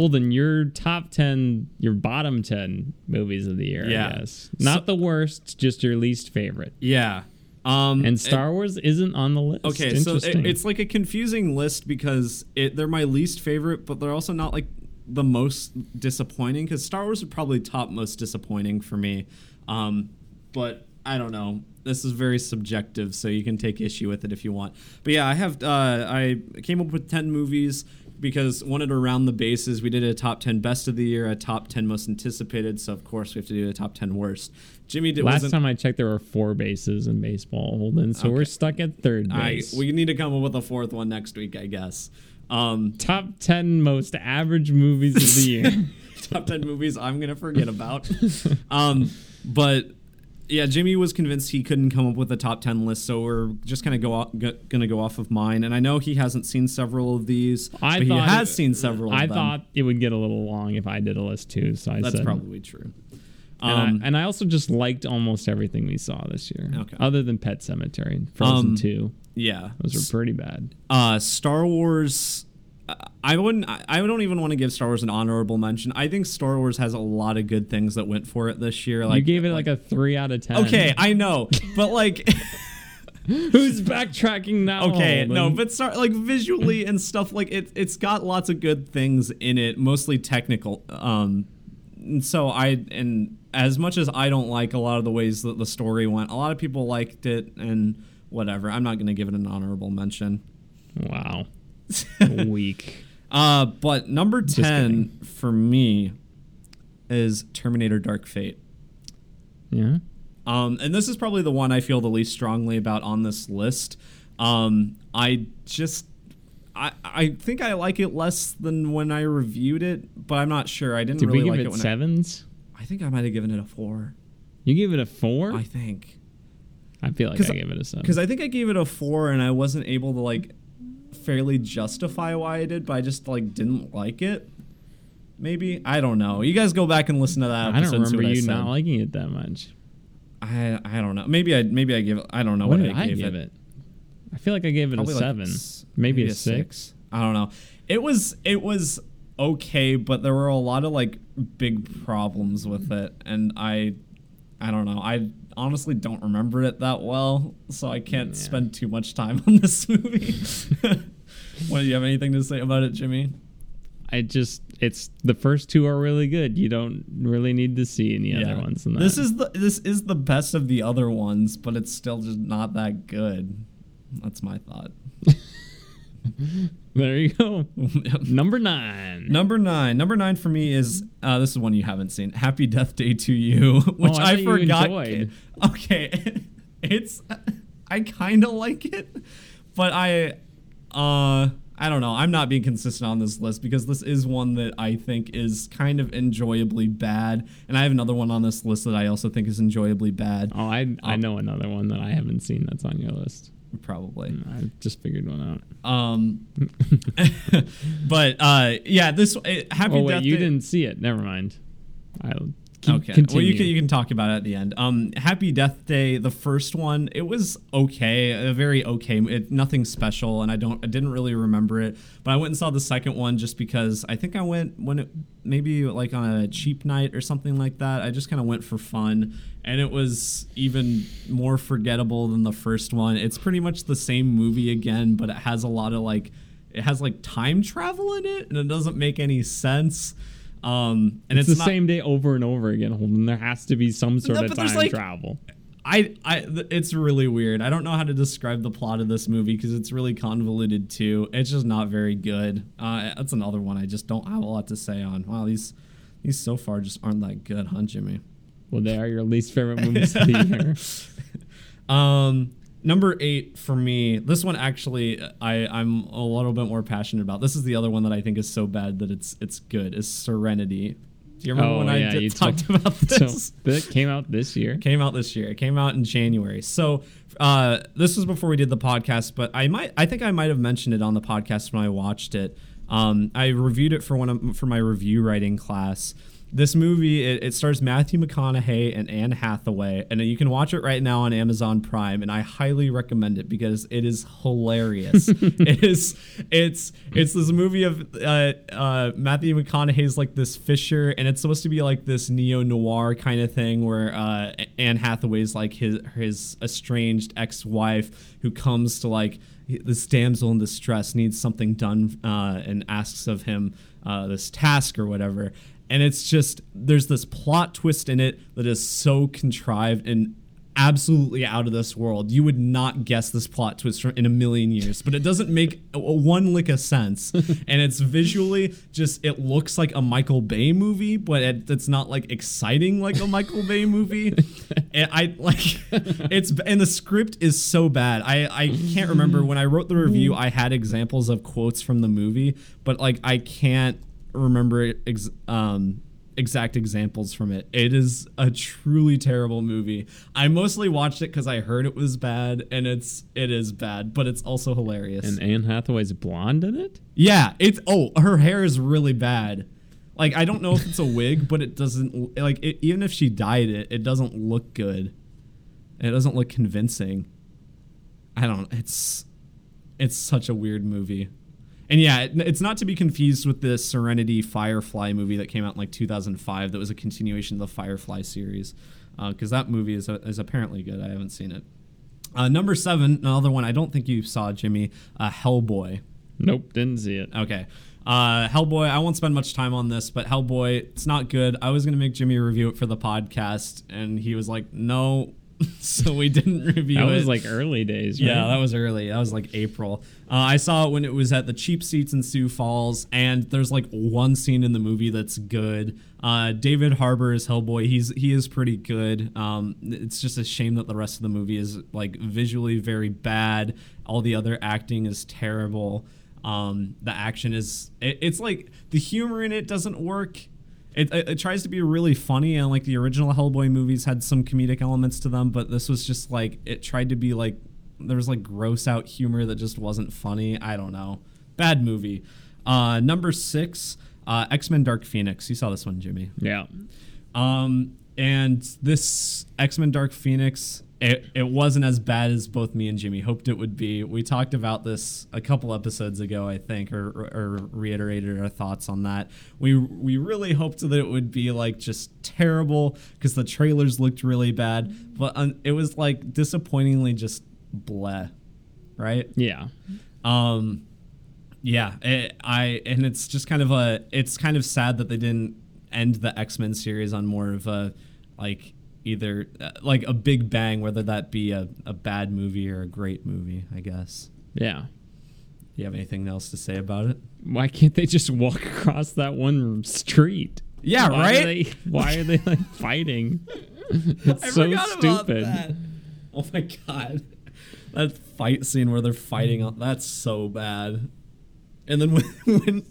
Holden, your top 10, your bottom 10 movies of the year, Yeah. Not the worst, just your least favorite. Yeah. Um And Star Wars isn't on the list. Okay, so it, it's like a confusing list because it, they're my least favorite, but they're also not like the most disappointing. Because Star Wars would probably top most disappointing for me, um, but I don't know. This is very subjective, so you can take issue with it if you want. But yeah, I have uh, I came up with ten movies because wanted to round the bases. We did a top ten best of the year, a top ten most anticipated. So of course we have to do a top ten worst. Jimmy did Last time I checked, there were four bases in baseball, Holden. So we're stuck at third I, base. we need to come up with a fourth one next week, I guess. Um, Top 10 most average movies of the year. (laughs) top 10 movies I'm going to forget about. um, but yeah, Jimmy was convinced he couldn't come up with a top 10 list, so we're just kind of go gonna go off of mine. And I know he hasn't seen several of these, I but he has it- seen several I of them. thought it would get a little long if I did a list too. So I said. That's said, probably true. And, Um, I, and I also just liked almost everything we saw this year. Okay. Other than Pet Sematary, Frozen Um, 2. yeah. Those were pretty bad. Uh, Star Wars. I wouldn't. I don't even want to give Star Wars an honorable mention. I think Star Wars has a lot of good things that went for it this year. Like you gave it like a 3 out of 10. Okay, I know, (laughs) but like, (laughs) Who's backtracking now? okay, no, but start like visually and stuff like it. It's got lots of good things in it, mostly technical. Um, and so I and as much as I don't like a lot of the ways that the story went, a lot of people liked it and whatever. I'm not going to give it an honorable mention. Wow. Weak. (laughs) Uh, but number Just ten for me is Terminator: Dark Fate. Yeah. Um, and this is probably the one I feel the least strongly about on this list. Um, I just, I, I think I like it less than when I reviewed it, but I'm not sure. I didn't Did really we give like it it when sevens? I, I think I might have given it a four. You gave it a 4? I think. I, feel like I gave it a 7. because I think I gave it a four, and I wasn't able to like fairly justify why I did, but I just like didn't like it. Maybe I don't know. You guys go back and listen to that. I don't episode and see remember you not liking it that much. I I don't know. Maybe I maybe I give it. I don't know What what, did I gave give it? I feel like I gave it a like seven, s- maybe, a six. I don't know. It was it was okay, but there were a lot of like big problems with it, and I I don't know. I honestly don't remember it that well, so I can't Yeah. spend too much time (laughs) on this movie. (laughs) what do you have anything to say about it, Jimmy? I just it's the first two are really good. You don't really need to see any other ones than that. This is the this is the best of the other ones, but it's still just not that good. That's my thought. (laughs) there you go. (laughs) Number nine. Number nine. Number nine for me is uh, this is one you haven't seen. Happy Death Day to You, (laughs) which Oh, I I, thought you forgot. Okay, it's I kind of like it, but I uh I don't know. I'm not being consistent on this list because this is one that I think is kind of enjoyably bad, and I have another one on this list that I also think is enjoyably bad. Oh, I I Um, know another one that I haven't seen that's on your list. Probably. I just figured one out. Um, (laughs) (laughs) but uh, yeah, this uh, Happy Oh wait, Death you Day. didn't see it. Never mind. I Con- Okay. Well, you can you can talk about it at the end. Um, Happy Death Day, the first one, it was okay, a very okay, it, nothing special, and I don't, I didn't really remember it. But I went and saw the second one just because I think I went when it maybe like on a cheap night or something like that. I just kind of went for fun, and it was even more forgettable than the first one. It's pretty much the same movie again, but it has a lot of like, it has like time travel in it, and it doesn't make any sense. Um, and it's, it's, the not, same day over and over again, Holden. There has to be some sort No, of time like- travel. I, I, th- it's really weird. I don't know how to describe the plot of this movie because it's really convoluted too. It's just not very good. Uh, that's another one I just don't have a lot to say on. Wow, these, these so far just aren't that good, huh, Jimmy? Well, they are your least favorite (laughs) movies of the year. Um, number eight for me. This one actually, I, I'm a little bit more passionate about. This is the other one that I think is so bad that it's, it's good. Is Serenity. Do you remember Oh, when I did, (laughs) talked about (laughs) So this? that came out this year. came out this year. It came out in January. So uh, this was before we did the podcast, but I might I think I might have mentioned it on the podcast when I watched it. Um, I reviewed it for one of, for my review writing class. This movie it, it stars Matthew McConaughey and Anne Hathaway, and you can watch it right now on Amazon Prime. And I highly recommend it because it is hilarious. (laughs) it is it's it's this movie of uh, uh, Matthew McConaughey's like this fisher, and it's supposed to be like this neo noir kind of thing where uh, Anne Hathaway's like his his estranged ex wife who comes to like this damsel in distress needs something done uh, and asks of him uh, this task or whatever. And it's just there's this plot twist in it that is so contrived and absolutely out of this world. You would not guess this plot twist from, in a million years, but it doesn't make one lick of sense. (laughs) and it's visually just it looks like a Michael Bay movie, but it, it's not like exciting like a Michael Bay movie. (laughs) and I like it's and the script is so bad. I I can't remember when I wrote the review. I had examples of quotes from the movie, but like I can't remember ex- um exact examples from it. It is a truly terrible movie. I mostly watched it because I heard it was bad, and it's it is bad, but it's also hilarious. And Anne Hathaway's blonde in it. yeah, it's oh her hair is really bad. Like I don't know if it's a wig, but it doesn't like it, even if she dyed it, it doesn't look good. It doesn't look convincing. I don't. It's it's such a weird movie. And yeah, it, it's not to be confused with the Serenity Firefly movie that came out in like 2005 that was a continuation of the Firefly series. Because that movie is, is apparently good. I haven't seen it. Uh, number seven, another one I don't think you saw, Jimmy, uh, Hellboy. Nope, didn't see it. Okay. Uh, Hellboy, I won't spend much time on this, but Hellboy, it's not good. I was going to make Jimmy review it for the podcast, and he was like, no. (laughs) so we didn't review That it. was like early days. Right? Yeah, that was early. That was like April. Uh, I saw it when it was at the cheap seats in Sioux Falls, and there's like one scene in the movie that's good. Uh, David Harbour is Hellboy. He's he is pretty good. Um, it's just a shame that the rest of the movie is like visually very bad. All the other acting is terrible. Um, the action is it, it's like the humor in it doesn't work. It, it, it tries to be really funny and like the original Hellboy movies had some comedic elements to them, but this was just like it tried to be like there was like gross out humor that just wasn't funny. I don't know. Bad movie. Uh, number six, uh, X Men Dark Phoenix. You saw this one, Jimmy. Yeah. Um, and this X Men Dark Phoenix, it, it wasn't as bad as both me and Jimmy hoped it would be. We talked about this a couple episodes ago, I think, or, or reiterated our thoughts on that. We we really hoped that it would be like just terrible because the trailers looked really bad, but um, it was like disappointingly just bleh, right? Yeah. Um, yeah, it, I and it's just kind of a it's kind of sad that they didn't end the X Men series on more of a like either uh, like a big bang, whether that be a, a bad movie or a great movie. I guess. Yeah. Do you have anything else to say about it? Why can't they just walk across that one street? Yeah, why right. Are they, why are they like fighting? (laughs) It's I so stupid. Oh my god, that fight scene where they're fighting on—that's so bad. And then (laughs) when when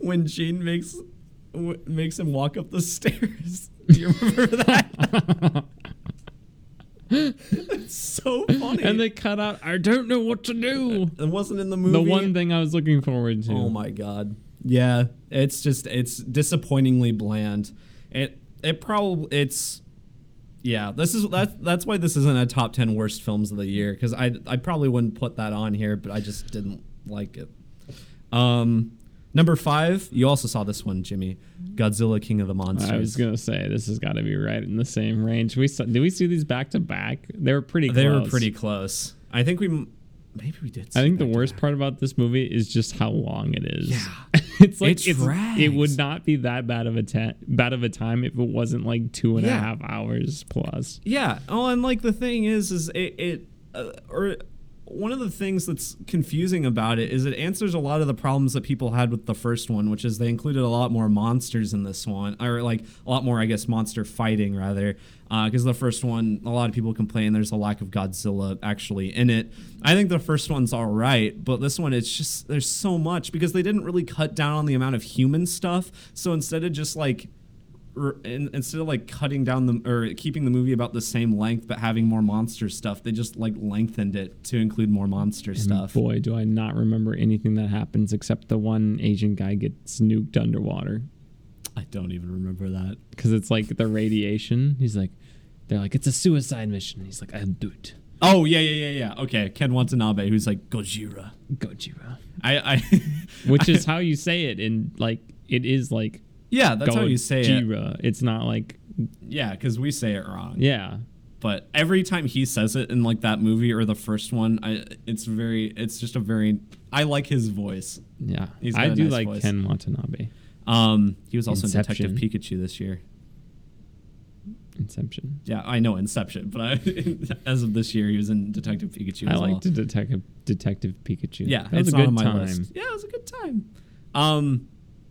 when Jean makes w- makes him walk up the (laughs) stairs, do you remember that? (laughs) It's so funny. And they cut out. I don't know what to do. it wasn't in the movie. The one thing I was looking forward to. Oh my god. Yeah, it's just it's disappointingly bland. It it probably it's yeah. This is that's that's why this isn't a top ten worst films of the year because I I probably wouldn't put that on here, but I just didn't like it. Um, number five. You also saw this one, Jimmy. Godzilla King of the Monsters. I was gonna say this has got to be right in the same range. We saw, did we see these back to back? They were pretty. they were close. pretty close. I think we maybe we did. I think the worst part about this movie is just how long it is. Yeah. (laughs) it's like It it's, it would not be that bad of a ta- bad of a time if it wasn't like two and a half hours plus. Yeah. Oh, and like the thing is, is it, it uh, or one of the things that's confusing about it is it answers a lot of the problems that people had with the first one, which is they included a lot more monsters in this one, or like a lot more, I guess, monster fighting rather. Uh, because the first one, a lot of people complain there's a lack of Godzilla actually in it. I think the first one's all right, but this one, it's just there's so much because they didn't really cut down on the amount of human stuff. So instead of just like in, instead of like cutting down the or keeping the movie about the same length but having more monster stuff they just like lengthened it to include more monster stuff Boy, do I not remember anything that happens except the one Asian guy gets nuked underwater i don't even remember that because it's like the radiation. He's like, they're like, it's a suicide mission. He's like, I'll do it. oh yeah yeah yeah yeah okay ken watanabe who's like gojira Gojira. i i Which (laughs) is how you say it in like it is like yeah that's how you say it It's not like yeah because we say it wrong yeah. but every time he says it in like that movie or the first one i it's very it's just a very i like his voice Yeah, He's I do nice like voice. Ken Watanabe. um he was also in detective pikachu this year Inception. Yeah, I know Inception, but I, (laughs) as of this year, he was in Detective Pikachu. I as well. liked Detective Detective Pikachu. Yeah, that was a good time. list. Yeah, it was a good time. Um,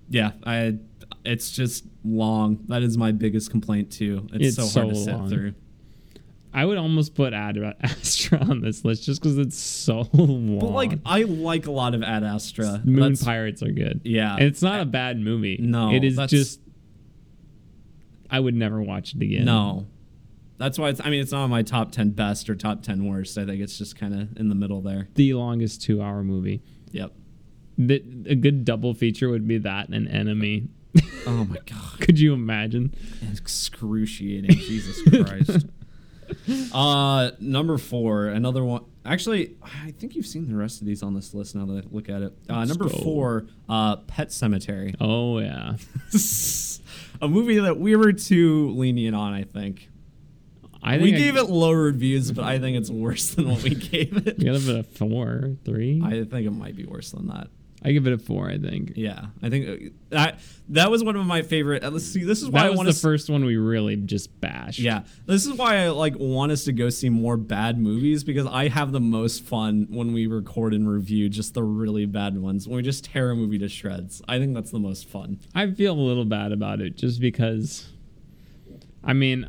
yeah, I. It's just long. That is my biggest complaint too. It's, It's so hard so to sit long. through. I would almost put Ad Astra (laughs) on this list just because it's so long. But like, I like a lot of Ad Astra. Moon That's- Pirates are good. Yeah. and it's not a bad movie. No, it is just. I would never watch it again. No, that's why it's. I mean, it's not on my top ten best or top ten worst. I think it's just kind of in the middle there. the longest two-hour movie. Yep. The, a good double feature would be that and enemy. (laughs) Oh my god. Could you imagine? excruciating jesus christ (laughs) uh number four another one actually i think you've seen the rest of these on this list now that i look at it uh, number go. four uh pet sematary Oh yeah, (laughs) a movie that we were too lenient on i think I we I- gave it low reviews but i think it's worse than what we gave it You gotta give it a four, three. I think it might be worse than that give it a four. I think yeah i think uh, that that was one of my favorite uh, let's see this is why that i was the to first one we really just bashed. Yeah, this is why I like want us to go see more bad movies because I have the most fun when we record and review just the really bad ones. When we just tear a movie to shreds, I think that's the most fun. I feel a little bad about it just because. I mean,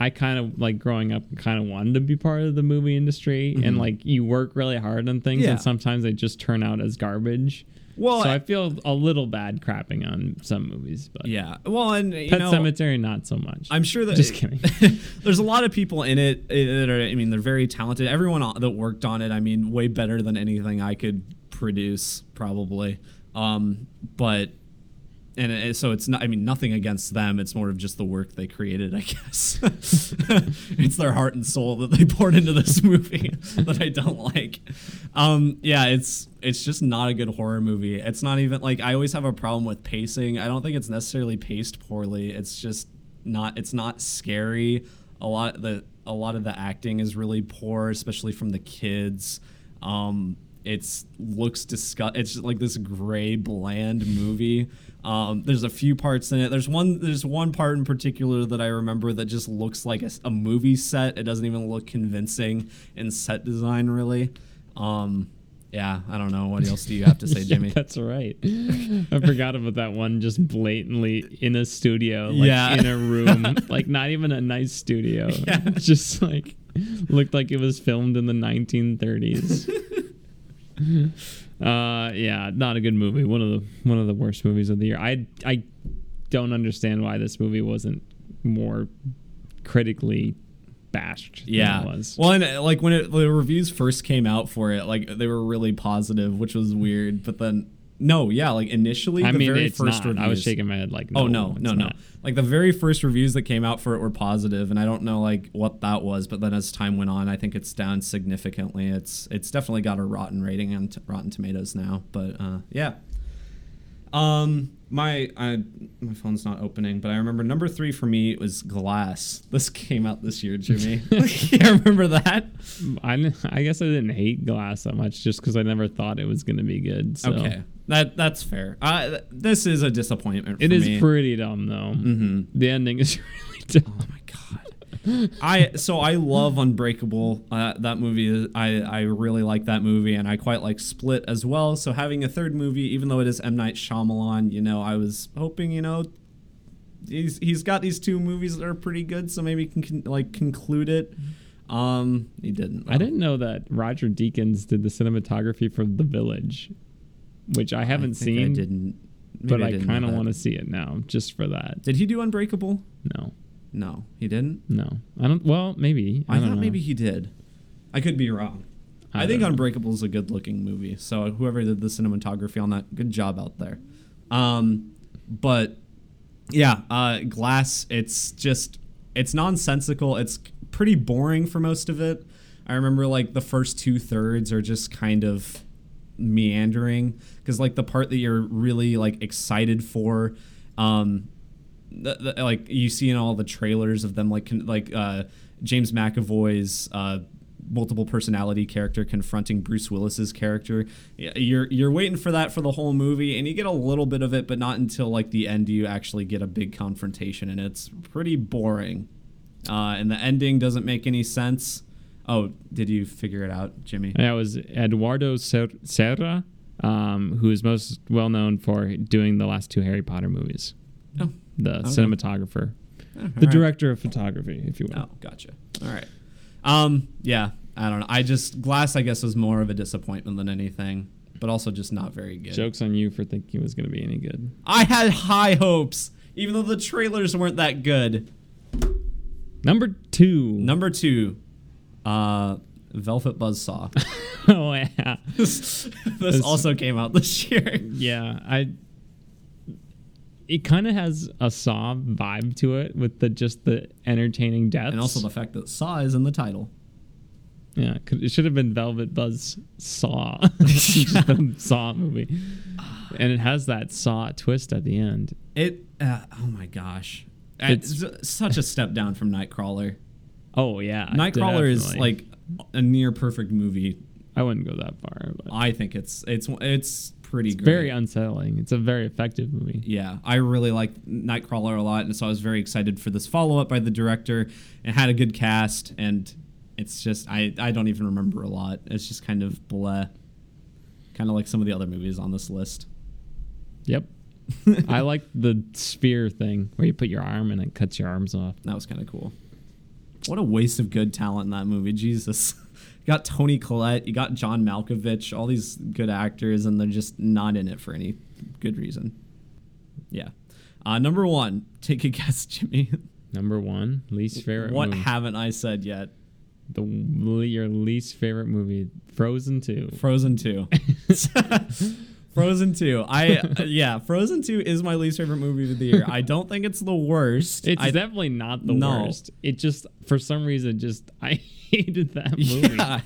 I kind of like growing up, kind of wanted to be part of the movie industry, and like you work really hard on things, Mm-hmm. Yeah. and sometimes they just turn out as garbage. Well, so I- I feel a little bad crapping on some movies, but Yeah, well, and you Pet know, Cemetery not so much. I'm sure that Just kidding. (laughs) there's a lot of people in it that are. I mean, they're very talented. Everyone that worked on it, I mean, way better than anything I could produce, probably. Um, but and it, so it's not. I mean, nothing against them. It's more of just the work they created, I (laughs) guess. it's their heart and soul that they poured into this (laughs) movie that I don't like. Um, yeah, it's it's just not a good horror movie. It's not even like I always have a problem with pacing. I don't think it's necessarily paced poorly. It's just not. It's not scary. A lot the a lot of the acting is really poor, especially from the kids. Um, it's looks disgust. It's just like this gray, bland movie. Um, there's a few parts in it. There's one. There's one part in particular that I remember that just looks like a movie set. It doesn't even look convincing in set design, really. Um, yeah, I don't know. What else do you have to say, (laughs) Yeah, Jimmy? that's right. I forgot about that one. Just blatantly in a studio, like Yeah. in a room, (laughs) like not even a nice studio. Yeah. (laughs) Just like looked like it was filmed in the 1930s. Uh, yeah, not a good movie. One of the one of the worst movies of the year. I I don't understand why this movie wasn't more critically bashed. than Yeah. it was. Well, and uh, like when it, the reviews first came out for it, like they were really positive, which was weird. But then No, yeah, like initially, I the mean, very it's first not. reviews. I was shaking my head like, Oh no, it's no, no! not. Like the very first reviews that came out for it were positive, and I don't know like what that was. But then as time went on, I think it's down significantly. It's it's definitely got a rotten rating on t- Rotten Tomatoes now. But uh, yeah, um, my I, my phone's not opening, but I remember number three for me was Glass. (laughs) This came out this year, Jimmy. (laughs) (laughs) I remember that. I, I guess I didn't hate Glass that much just because I never thought it was going to be good. So. Okay, that that's fair. Uh, this is a disappointment. For It is me. pretty dumb though. Mhm. The ending is (laughs) really dumb. Oh my god. I so I love Unbreakable. Uh, that movie is I I really like that movie and I quite like Split as well. So having a third movie even though it is M Night Shyamalan, you know, I was hoping, you know, he's he's got these two movies that are pretty good, so maybe he can, con- like conclude it. Um he didn't. I didn't know that Roger Deakins did the cinematography for The Village, which I haven't I seen, didn't but maybe I kind of want to see it now just for that. Did he do Unbreakable? No, No, he didn't. no, I don't. Well, maybe. I, I, don't thought know. maybe he did. I could be wrong. I I, think. Unbreakable is a good looking movie. So whoever did the cinematography on that, good job out there. Um, but yeah, uh, Glass. It's just it's nonsensical. It's pretty boring for most of it. I remember like the first two thirds are just kind of meandering because like the part that you're really like excited for um the, the, like you see in all the trailers of them like con- like uh James McAvoy's uh multiple personality character confronting Bruce Willis's character. You're you're waiting for that for the whole movie and you get a little bit of it but not until like the end you actually get a big confrontation and it's pretty boring. Uh and the ending doesn't make any sense oh did you figure it out Jimmy That was Eduardo Ser- Serra, um, who is most well known for doing the last two Harry Potter movies. oh The cinematographer, all the right. director of photography, if you will. Oh, gotcha. All right. Um, yeah, I don't know. I just Glass, I guess, was more of a disappointment than anything, but also just not very good. Jokes on you for thinking it was going to be any good. I had high hopes, even though the trailers weren't that good. Number two. Number two, uh, Velvet Buzzsaw. (laughs) oh yeah, (laughs) this this also came out this (laughs) year. yeah. I. It kind of has a Saw vibe to it with the just the entertaining deaths, And also the fact that Saw is in the title. yeah. It should have been Velvet Buzz Saw, just the Saw movie, and it has that Saw twist at the end. It, uh, oh my gosh. It's- It's such a step down from Nightcrawler. Oh yeah, Nightcrawler is like a near perfect movie I wouldn't go that far, but I think it's it's it's pretty it's great. very unsettling. It's a very effective movie. yeah, I really like Nightcrawler a lot, and so I was very excited for this follow up by the director. It had a good cast, and it's just I I don't even remember a lot. It's just kind of bleh, kind of like some of the other movies on this list. Yep. (laughs) I like the sphere thing where you put your arm and it cuts your arms off. That was kind of cool. What a waste of good talent in that movie. Jesus. (laughs) You got Toni Collette, you got John Malkovich, all these good actors, and they're just not in it for any good reason. Yeah. Uh, number one, take a (laughs) guess, Jimmy. Number one, least favorite what movie. haven't I said yet? the your least favorite movie, Frozen Two. Frozen 2. (laughs) Frozen 2. I (laughs) yeah, Frozen 2 is my least favorite movie of the year. I don't think it's the worst. It's I, definitely not the No. worst. It just for some reason just (laughs) I hated that movie. Yeah.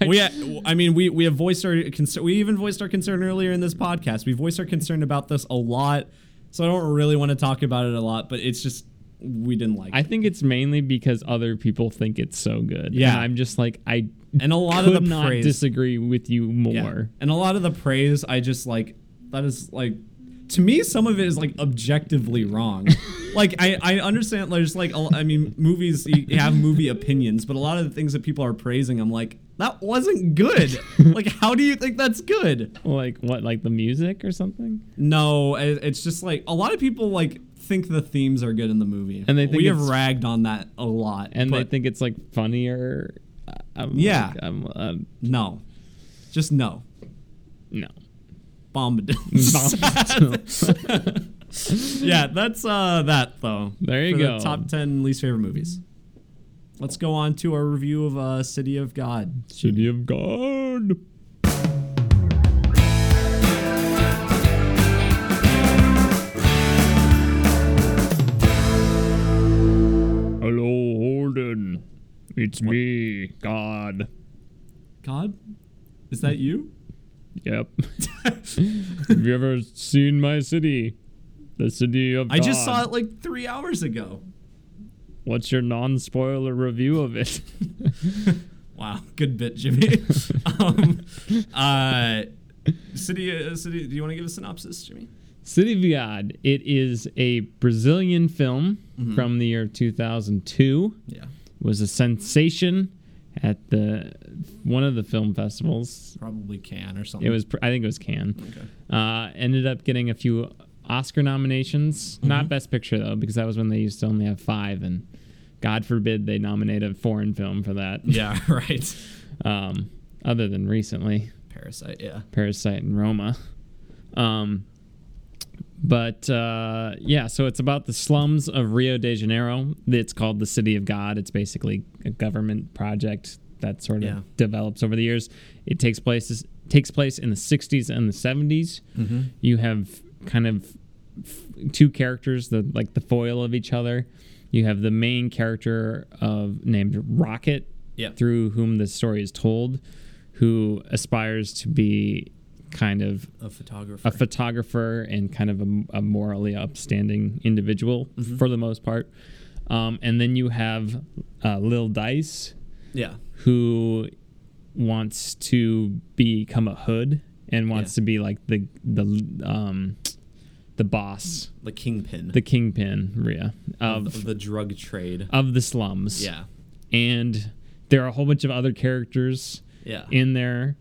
(laughs) we, I mean, we, we have voiced our concern. We even voiced our concern earlier in this podcast. We voiced our concern about this a lot. So I don't really want to talk about it a lot, but it's just, we didn't like it. I it. think it's mainly because other people think it's so good. Yeah. and I'm just like I And a lot of the not praise. disagree with you Yeah. more. And a lot of the praise, I just like, that is like, to me, some of it is like objectively wrong. (laughs) like, I, I understand there's like, I mean, movies, you have movie opinions, but a lot of the things that people are praising, I'm like, that wasn't good. (laughs) like, how do you think that's good? Like what? Like the music or something? No, it's just like a lot of people like think the themes are good in the movie, And they think we have ragged on that a lot. and they think it's like funnier. I'm Yeah. like, I'm, uh, no, just no. no. Bombadil. (laughs) (laughs) Yeah, that's uh that though. There you go. The top ten least favorite movies. Let's go on to our review of uh, City of God. City of God. It's me, God. God, is that you? Yep. (laughs) Have you ever seen my city? The city of I just saw it like three hours ago. What's your non-spoiler review of it? (laughs) Wow, good bit, Jimmy. (laughs) um, uh, city, uh, city. Do you want to give a synopsis, Jimmy? City of God. It is a Brazilian film from the year 2002. Yeah, Was a sensation at the one of the film festivals. probably Cannes or something. It was, I think it was Cannes. Okay. Uh, ended up getting a few Oscar nominations. Not Best Picture though, because that was when they used to only have five, and God forbid they nominate a foreign film for that. (laughs) Yeah, right. Um, other than recently, Parasite. Yeah. Parasite and Roma. Um, but uh, yeah, so it's about the slums of Rio de Janeiro. It's called the City of God. It's basically a government project that sort of Yeah. develops over the years. It takes place takes place in the 60s and the 70s. Mm-hmm. You have kind of f- two characters, the like the foil of each other. You have the main character of named Rocket, Yeah. through whom the story is told, who aspires to be kind of A photographer. a photographer and kind of a, a morally upstanding individual Mm-hmm. for the most part. Um, and then you have uh, Lil Dice, yeah. who wants to become a hood and wants Yeah. to be like the the um, the boss, The kingpin the kingpin, Rhea of, of of the drug trade. of the slums. Yeah. and there are a whole bunch of other characters Yeah. in there.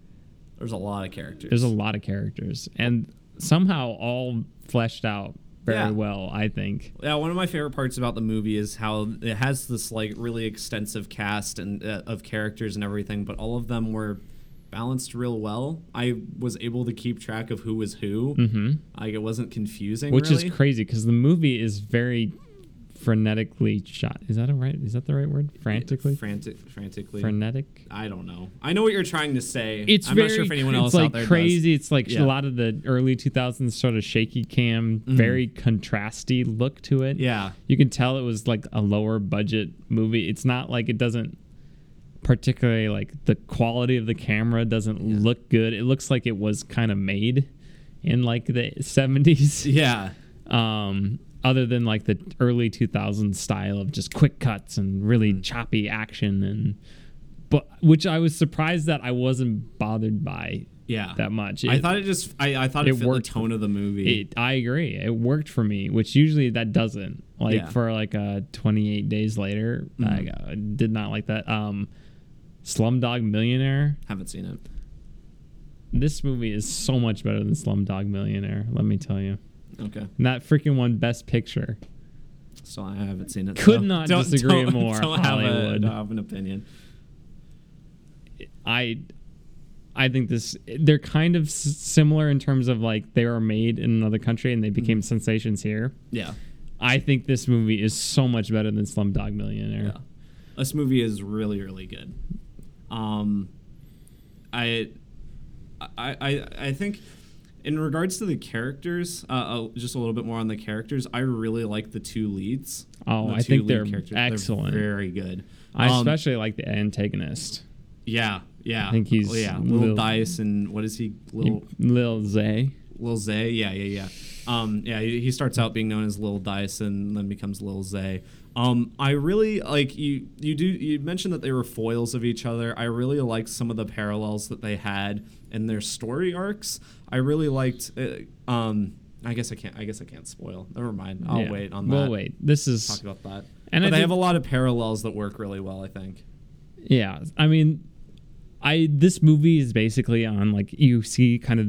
There's a lot of characters. There's a lot of characters, and somehow all fleshed out very Yeah. well. I think. Yeah, one of my favorite parts about the movie is how it has this like really extensive cast and uh, of characters and everything, but all of them were balanced real well. I was able to keep track of who was who. hmm Like it wasn't confusing, Which really. is crazy because the movie is very frenetically shot. Is that a right? Is that the right word? Frantically. frantic, frantically. Frenetic. I don't know. I know what you're trying to say. It's I'm very. not sure if anyone it's else like out there crazy. It's like Yeah. a lot of the early 2000s sort of shaky cam, very contrasty look to it. Yeah, you can tell it was like a lower budget movie. It's not like it doesn't particularly like the quality of the camera doesn't look good. It looks like it was kind of made in like the 70s. yeah, (laughs) Um other than like the early 2000s style of just quick cuts and really Mm. choppy action and but which I was surprised that I wasn't bothered by yeah. that much. I thought it just. I, I thought it, it fit the worked tone of the movie. it, I agree. It worked for me, which usually that doesn't. Like Yeah. for like uh 28 days later, I uh, did not like that. Um, Slumdog Millionaire. Haven't seen it. This movie is so much better than Slumdog Millionaire. Let me tell you. Okay, And that freaking one Best Picture. so I haven't seen it. Could not don't- disagree don't- more, Don't have, a, Hollywood. don't have an opinion. I. I think this they're kind of s- similar in terms of like they were made in another country and they became sensations here. Yeah. I think this movie is so much better than Slumdog Millionaire. Yeah. This movie is really, really good. Um, I, I, I, I think, in regards to the characters, uh, uh, just a little bit more on the characters. I really like the two leads. Oh, The I two think lead they're characters. excellent. They're very good. I Um, especially like the antagonist, yeah, yeah. I think he's Oh, yeah. Little Lil- Dice and what is he? Little Lil Zé. Lil Zé. Yeah, yeah, yeah. Um, yeah, he he starts out being known as Lil Dice and then becomes Lil Zé. Um, I really like you. You do. You mentioned that they were foils of each other. I really liked some of the parallels that they had in their story arcs. I really liked. Uh, um, I guess I can't. I guess I can't spoil. Never mind. I'll Yeah. wait on that. We'll wait. This is Talk about that. And but I they have a lot of parallels that work really well. I think. yeah. I mean, I this movie is basically on like you see kind of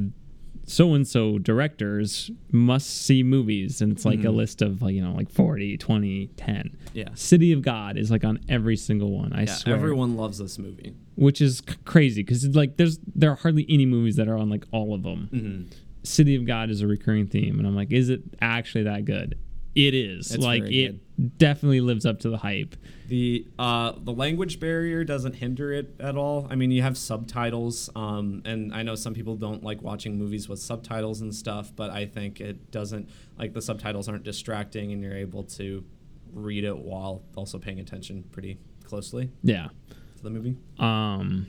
so and so directors must see movies and it's like a list of like you know like 40 20 10 Mm-hmm. Yeah. city of god is like on every single one i Yeah. swear Everyone loves this movie. which is c- crazy because it's like there's there are hardly any movies that are on like all of them Mm-hmm. City of God is a recurring theme, and I'm like, is it actually that good? It is. Like it definitely lives up to the hype. The uh, the language barrier doesn't hinder it at all. I mean, you have subtitles, um, and I know some people don't like watching movies with subtitles and stuff, but I think it doesn't like the subtitles aren't distracting, and you're able to read it while also paying attention pretty closely Yeah. to the movie. Um,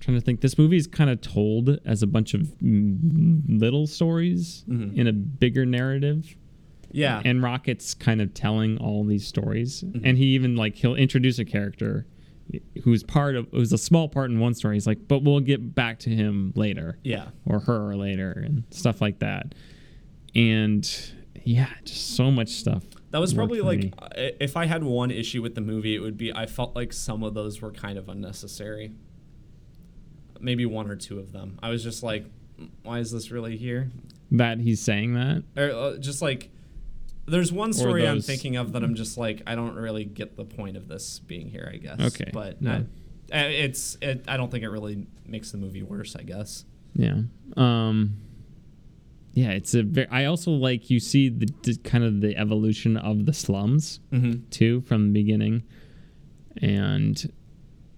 trying to think. This movie is kind of told as a bunch of little stories Mhm. in a bigger narrative. Yeah. and Rocket's kind of telling all these stories, Mhm. and he even like he'll introduce a character who's part of who's a small part in one story. He's like, but we'll get back to him later, yeah. or her later, and stuff like that. And yeah, just so much stuff. That was probably like me. if I had one issue with the movie, it would be I felt like some of those were kind of unnecessary. Maybe one or two of them. I was just like, "Mm, why is this really here? that he's saying that. Or uh, just like, there's one story I'm thinking of that I'm just like, I don't really get the point of this being here. I guess. Okay, But yeah. uh, uh, it's it, I don't think it really makes the movie worse. I guess. Yeah. Um yeah, it's a very I also like you see the, the kind of the evolution of the slums Mm-hmm. too from the beginning. And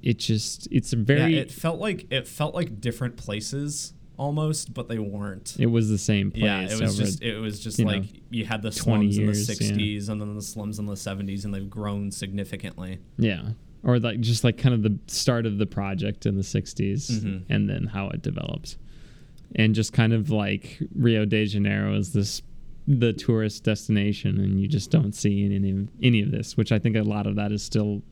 it just it's a very yeah, it felt like it felt like different places almost, but they weren't. it was the same place Yeah, it was just it was just you like know, you had the 20 slums in the years, yeah. '60s and then the slums in the '70s, and they've grown significantly. Yeah. Or like just like kind of the start of the project in the 60s Mhm. and then how it develops. And just kind of like Rio de Janeiro is this the tourist destination and you just don't see any of, any of this, which I think a lot of that is still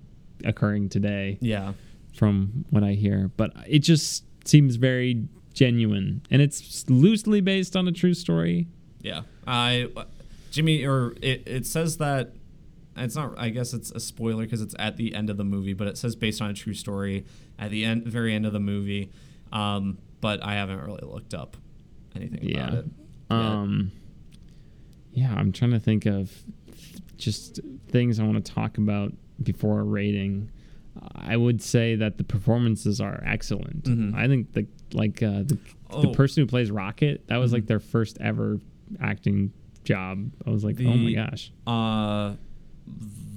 occurring today Yeah, from what I hear, but it just seems very genuine and it's loosely based on a true story. yeah. I Jimmy or it it says that it's not. I guess it's a spoiler because it's at the end of the movie, but it says based on a true story at the end, very end of the movie. Um, but I haven't really looked up anything about Yeah. it. Um, yeah, I'm trying to think of just things I want to talk about before a rating. I would say that the performances are excellent. Mhm. I think the like uh, the, the Oh. person who plays Rocket that was like Mhm. their first ever acting job. I was like, oh my gosh, Uh,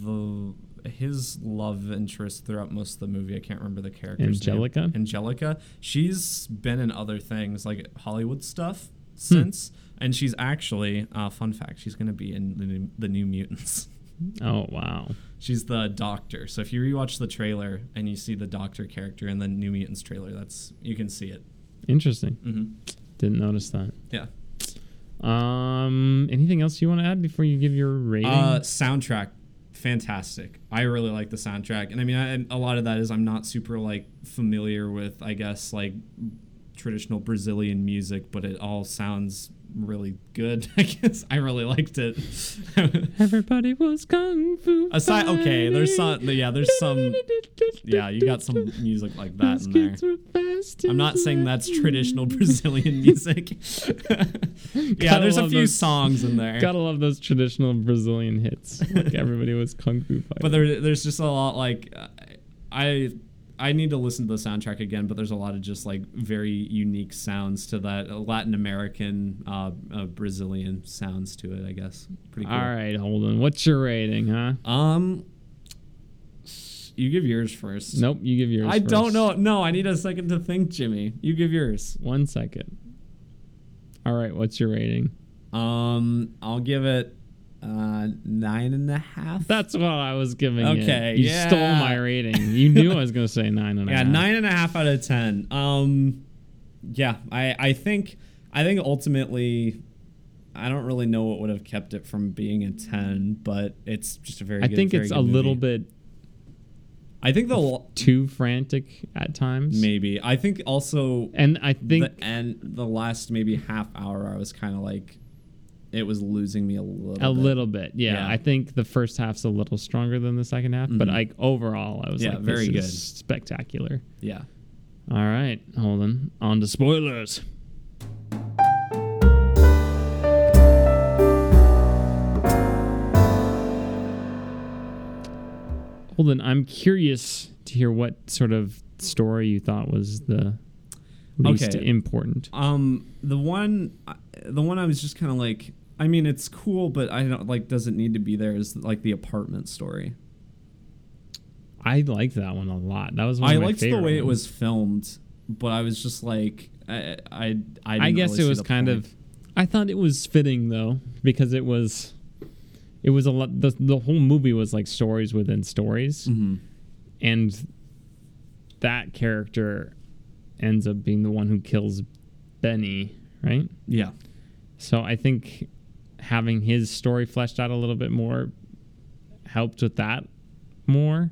the his love interest throughout most of the movie. I can't remember the character's Angelica? name. Angelica. She's been in other things like Hollywood stuff since, and she's actually uh, fun fact. She's going to be in the new, the New Mutants. oh wow, She's the doctor. So if you rewatch the trailer and you see the doctor character in the New Mutants trailer, that's you can see it. interesting. hmm Didn't notice that. Yeah. Um, anything else you want to add before you give your rating? Uh, soundtrack, fantastic. I really like the soundtrack, and I mean, I, a lot of that is I'm not super like familiar with, I guess, like traditional Brazilian music, but it all sounds really good. (laughs) I guess I really liked it. (laughs) Everybody was kung fu. Aside, okay, there's some, yeah, there's some, yeah, you got some music like that in there. kids were fast I'm not saying that's traditional (laughs) Brazilian music. yeah, there's a few those- songs in there. Gotta love those traditional Brazilian hits. Like everybody was kung fu fighting. but there, there's just a lot like I I need to listen to the soundtrack again, but there's a lot of just like very unique sounds to that uh, Latin American, uh, uh, Brazilian sounds to it. I guess pretty cool. All right, Holden, what's your rating, huh? Um, you give yours first. Nope, you give yours. I don't know. No, I need a second to think, Jimmy. You give yours. One second. All right, what's your rating? Um, I'll give it uh nine and a half. That's what I was giving it. Okay, You yeah. stole my rating. You knew I was gonna say nine and a yeah, nine and a half out of ten. Um, yeah, I I think I think ultimately. I don't really know what would have kept it from being a 10, but it's just a very I good think very it's a little bit I think the l- too frantic at times. maybe. I think also And I think the end the last maybe half hour I was kind of like it was losing me a little a bit. little bit. Yeah, Yeah. I think the first half's a little stronger than the second half, but Mhm. like overall, I was Yeah, like, very good. spectacular. Yeah. All right, Holden, on On to spoilers. Holden, I'm curious to hear what sort of story you thought was the least Okay. important. Um, the one, the one I was just kind of like, I mean, it's cool, but I don't like. Does it need to be there? Is like the apartment story. I liked that one a lot. That was one I liked the way it was filmed, but I was just like, I, I, I, I guess really it was kind point. of. I thought it was fitting though because it was, it was a lot. The the whole movie was like stories within stories, Mhm. and that character ends up being the one who kills Benny, right? Yeah. So I think having his story fleshed out a little bit more helped with that more.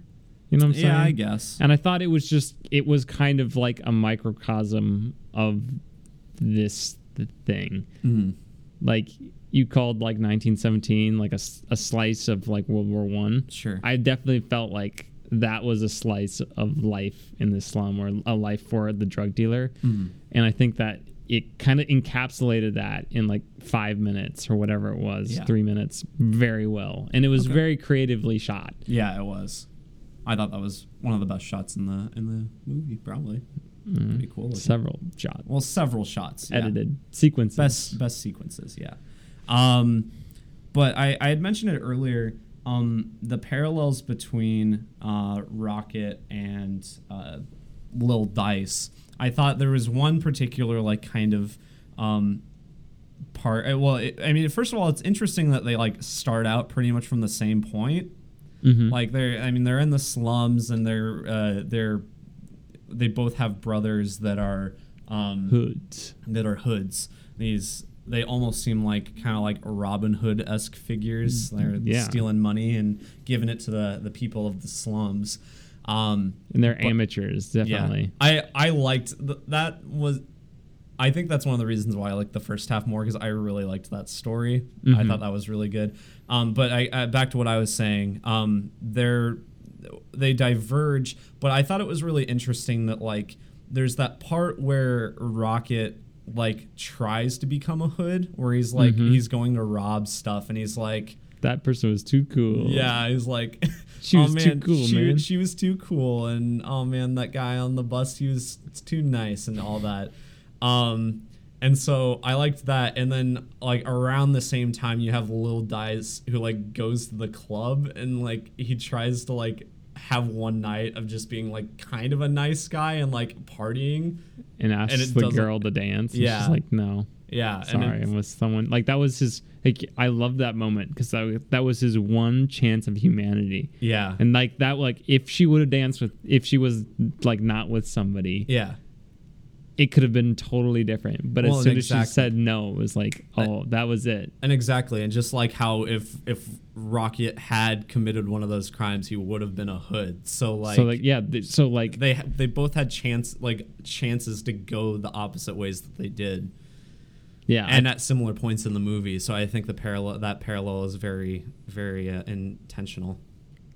You know what I'm saying? Yeah, I guess. And I thought it was just it was kind of like a microcosm of this th- thing. Mhm. Like you called like 1917 like a, a slice of like World War One. Sure. I definitely felt like that was a slice of life in the slum or a life for the drug dealer. Mhm. And I think that it kind of encapsulated that in like five minutes or whatever it was, Yeah. three minutes, very well. And it was Okay. very creatively shot. Yeah, it was. I thought that was one of the best shots in the in the movie, probably. Mm. Pretty cool. looking. Several shots, Well, several shots. yeah. edited sequences. best best sequences yeah um but i i had mentioned it earlier um the parallels between uh rocket and uh lil dice i thought there was one particular like kind of um part uh, well it, i mean first of all it's interesting that they like start out pretty much from the same point Mhm. like they're i mean they're in the slums and they're uh they're they both have brothers that are um hoods. that are hoods. These they almost seem like kind of like Robin Hood esque figures. They're Mm, yeah. stealing money and giving it to the the people of the slums. Um, And they're But- amateurs, definitely. yeah, I I liked th- that was. I think that's one of the reasons why I liked the first half more because I really liked that story. I Mhm. thought that was really good. Um, but I, I back to what I was saying. Um, they're they diverge, but I thought it was really interesting that like there's that part where Rocket like tries to become a hood, where he's like Mhm. he's going to rob stuff, and he's like. That person was too cool. Yeah, he's like, (laughs) She oh was too cool, she, man." She was too cool, and oh man, that guy on the bus, he was too nice and all that. Um, and so I liked that. And then like around the same time, you have Lil Dice who like goes to the club and like he tries to like have one night of just being like kind of a nice guy and like partying. And asks And the girl to dance. And Yeah. She's like, no. Yeah, Sorry. and And, with someone like that was his. Like I love that moment because that, that was his one chance of humanity. yeah, And like that, like if she would have danced with, if she was like not with somebody, yeah. it could have been totally different. But Well, as soon exactly. as she said no, it was like, oh, that was it. And exactly, and just like how if if Rocket had committed one of those crimes, he would have been a hood. So like, so like yeah, th- so like they they both had chance like chances to go the opposite ways that they did, yeah, and I- at similar points in the movie. So I think the parallel that parallel is very very uh, intentional.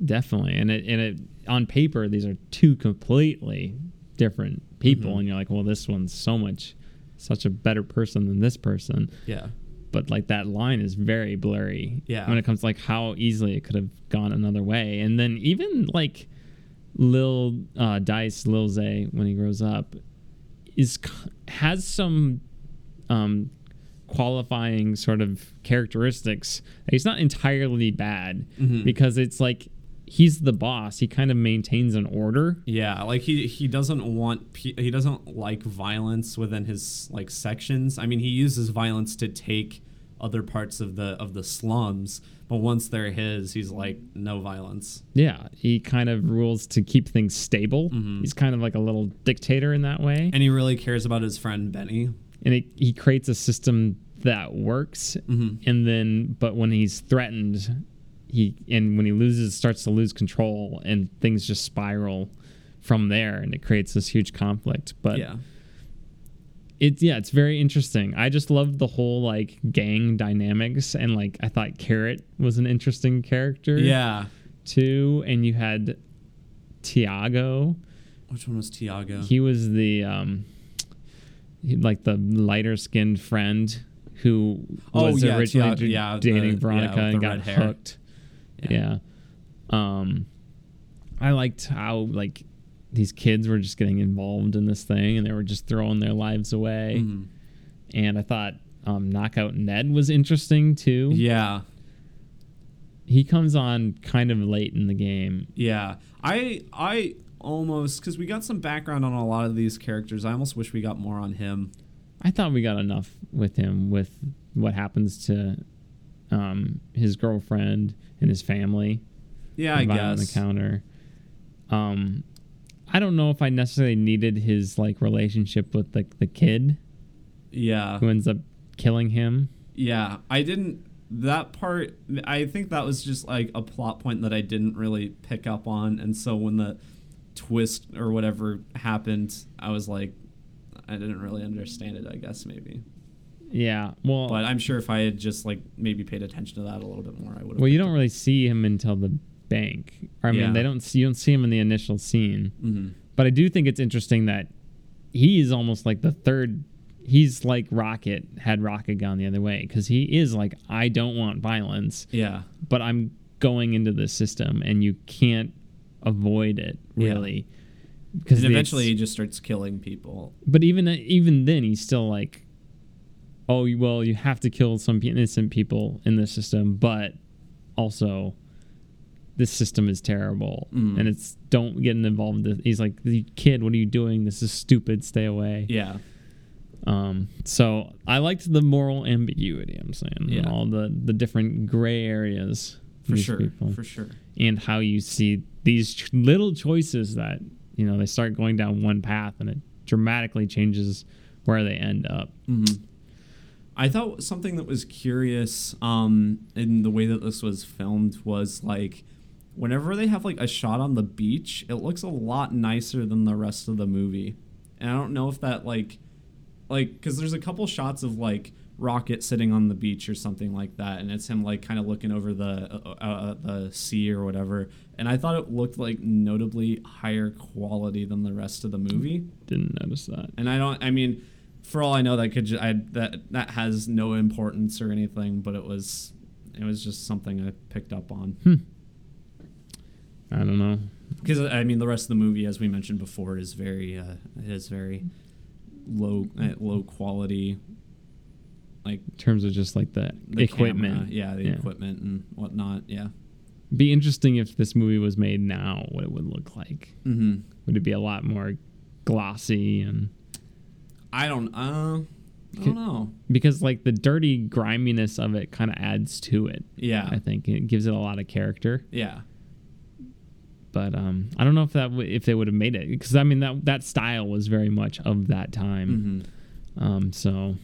definitely. And it and it on paper these are two completely different people, Mhm. and you're like, well, this one's so much, such a better person than this person. Yeah, but like that line is very blurry Yeah. when it comes to like how easily it could have gone another way and then even like lil uh, dice Lil Zé when he grows up is has some um qualifying sort of characteristics he's not entirely bad Mhm. because it's like he's the boss he kind of maintains an order yeah. Like he he doesn't want he doesn't like violence within his like sections. I mean, he uses violence to take other parts of the of the slums, but once they're his, he's like no violence. yeah he kind of rules to keep things stable Mhm. he's kind of like a little dictator in that way And he really cares about his friend Benny. And it, he creates a system that works Mhm. and then but when he's threatened he and when he loses starts to lose control and things just spiral from there and it creates this huge conflict but yeah. it's yeah it's very interesting i just loved the whole like gang dynamics and like i thought carrot was an interesting character Yeah. too and you had tiago Which one was Tiago? he was the um like the lighter skinned friend who Oh, was yeah, originally yeah, dating the- Veronica yeah, and got hair. hooked. Yeah. Um I liked how like these kids were just getting involved in this thing and they were just throwing their lives away. Mhm. And I thought um Knockout Ned was interesting too. Yeah. He comes on kind of late in the game. Yeah. I I almost cuz we got some background on a lot of these characters. I almost wish we got more on him. I thought we got enough with him with what happens to um, his girlfriend and his family. Yeah, I the violent guess. encounter. Um, I don't know if I necessarily needed his like relationship with like the kid Yeah. who ends up killing him. Yeah, I didn't. That part, I think that was just like a plot point that I didn't really pick up on, and so when the twist or whatever happened, I was like, I didn't really understand it. I guess maybe, Yeah. Well, but I'm sure if I had just like maybe paid attention to that a little bit more, I would. have well, you don't really see him until the bank. I mean, Yeah. they don't see you don't see him in the initial scene. hmm But I do think it's interesting that he is almost like the third. He's like Rocket had Rocket gone the other way because he is like I don't want violence, Yeah, but I'm going into the system and you can't avoid it really. Because the eventually he just starts killing people. but even even then he's still like, oh well, you have to kill some innocent people in the system, but also this system is terrible Mm. and it's don't get involved. in- He's like, "The kid, what are you doing? This is stupid. Stay away." Yeah, Um, so I liked the moral ambiguity. I'm saying, Yeah. all the the different gray areas for sure, people, for sure. and how you see these little choices that you know they start going down one path and it dramatically changes where they end up. Mm-hmm. I thought something that was curious um, in the way that this was filmed was like whenever they have like a shot on the beach, it looks a lot nicer than the rest of the movie. And I don't know if that like like because there's a couple shots of like Rocket sitting on the beach or something like that, and it's him like kind of looking over the uh, uh, the sea or whatever. And I thought it looked like notably higher quality than the rest of the movie Didn't notice that. and I don't. I mean, for all I know, that could ju- I, that that has no importance or anything, but it was it was just something I picked up on Hmm. I don't know. because I mean the rest of the movie, as we mentioned before, is very uh, it is very low uh, low quality, like In terms of just like the, the equipment. camera, yeah, the equipment and whatnot, yeah. Be interesting if this movie was made now, what it would look like. Mm-hmm. Would it be a lot more glossy and I don't. Uh, I don't know. because like the dirty griminess of it kind of adds to it. Yeah, I think it gives it a lot of character. yeah. But um, I don't know if that w- if they would have made it because I mean that that style was very much of that time. Mm-hmm. Um, so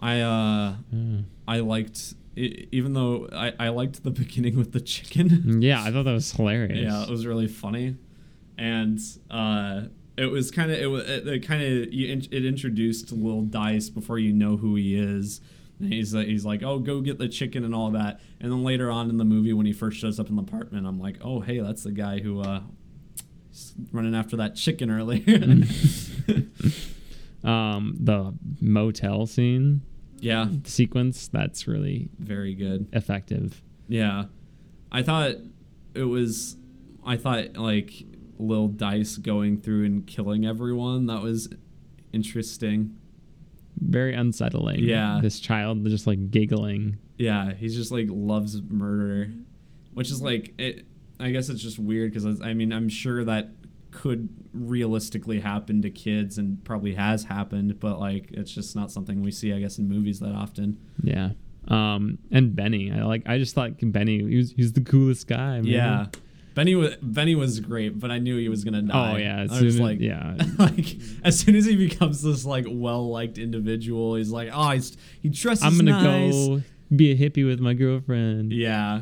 I uh, uh, I liked. Even though I, I liked the (laughs) beginning with the chicken, yeah, I thought that was hilarious. Yeah, it was really funny, and uh, it was kind of it, wa- it, it kind of it introduced Lil Dice before you know who he is. And he's like, he's like, oh, go get the chicken and all that. And then later on in the movie, when he first shows up in the apartment, I'm like, oh, hey, that's the guy who uh, running after that chicken earlier. (laughs) (laughs) um, the motel scene yeah, sequence that's really very good. effective. Yeah, I thought it was. I thought like Lil Dice going through and killing everyone. That was interesting. Very unsettling. Yeah. this child just like giggling. Yeah, he's just like loves murder, which is like it. I guess it's just weird because I mean I'm sure that could realistically happen to kids and probably has happened, but like it's just not something we see I guess in movies that often. Yeah. Um, and Benny, I like. I just thought Benny, he was, he's the coolest guy. Man. Yeah, Benny was Benny was great, but I knew he was gonna die. Oh yeah. As I was soon as- like, yeah. (laughs) like as soon as he becomes this like well liked individual, he's like, oh, he's, he dresses I'm gonna nice. go be a hippie with my girlfriend. Yeah,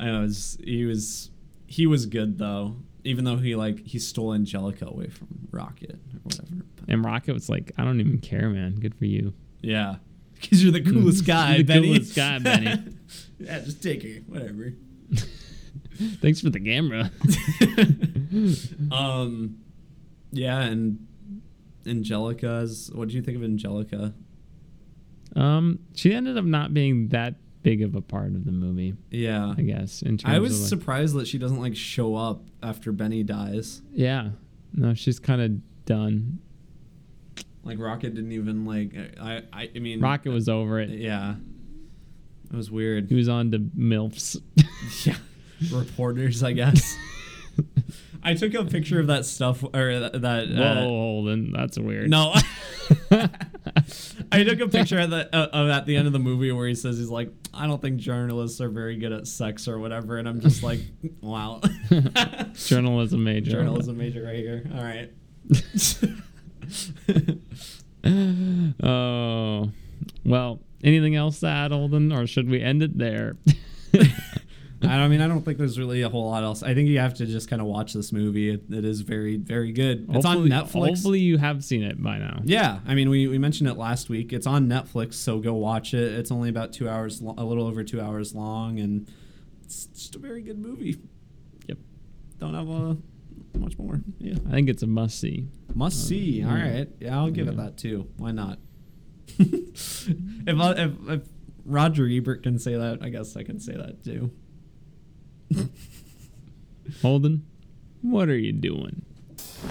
I was he was he was good though. Even though he like he stole Angelica away from Rocket or whatever. And Rocket was like, I don't even care, man. Good for you. yeah, (laughs) because you're the coolest guy, the Benny. coolest guy, (laughs) Benny. yeah, just take her, whatever. (laughs) Thanks for the camera. um, yeah, and Angelica's. What do you think of Angelica? um, she ended up not being that big of a part of the movie, Yeah, I guess. In terms I was like, surprised that she doesn't like show up after Benny dies. yeah. No, she's kind of done. Like Rocket didn't even like. I I, I mean, Rocket was over it. Yeah, it was weird. He was on to milfs. (laughs) yeah, reporters, I guess. (laughs) I took a picture of that stuff or that. that Whoa, uh, Holden, that's weird. no, (laughs) I took a picture at the uh, of at the end of the movie where he says he's like, I don't think journalists are very good at sex or whatever, and I'm just like, (laughs) wow, (laughs) Journalism major. journalism major right here. All right. (laughs) Oh, well. Anything else to add, Holden, or should we end it there? I mean, I don't think there's really a whole lot else. I think you have to just kind of watch this movie. It, it is very, very good. It's on Netflix. Hopefully, you have seen it by now. Yeah, I mean, we, we mentioned it last week. It's on Netflix, so go watch it. It's only about two hours, lo- a little over two hours long, and it's just a very good movie. Yep. Don't have uh, much more. Yeah, I think it's a must see. must see. All yeah. yeah, I'll give it that too. Why not? (laughs) if, I, if if Roger Ebert can say that, I guess I can say that too. (laughs) Holden, what are you doing?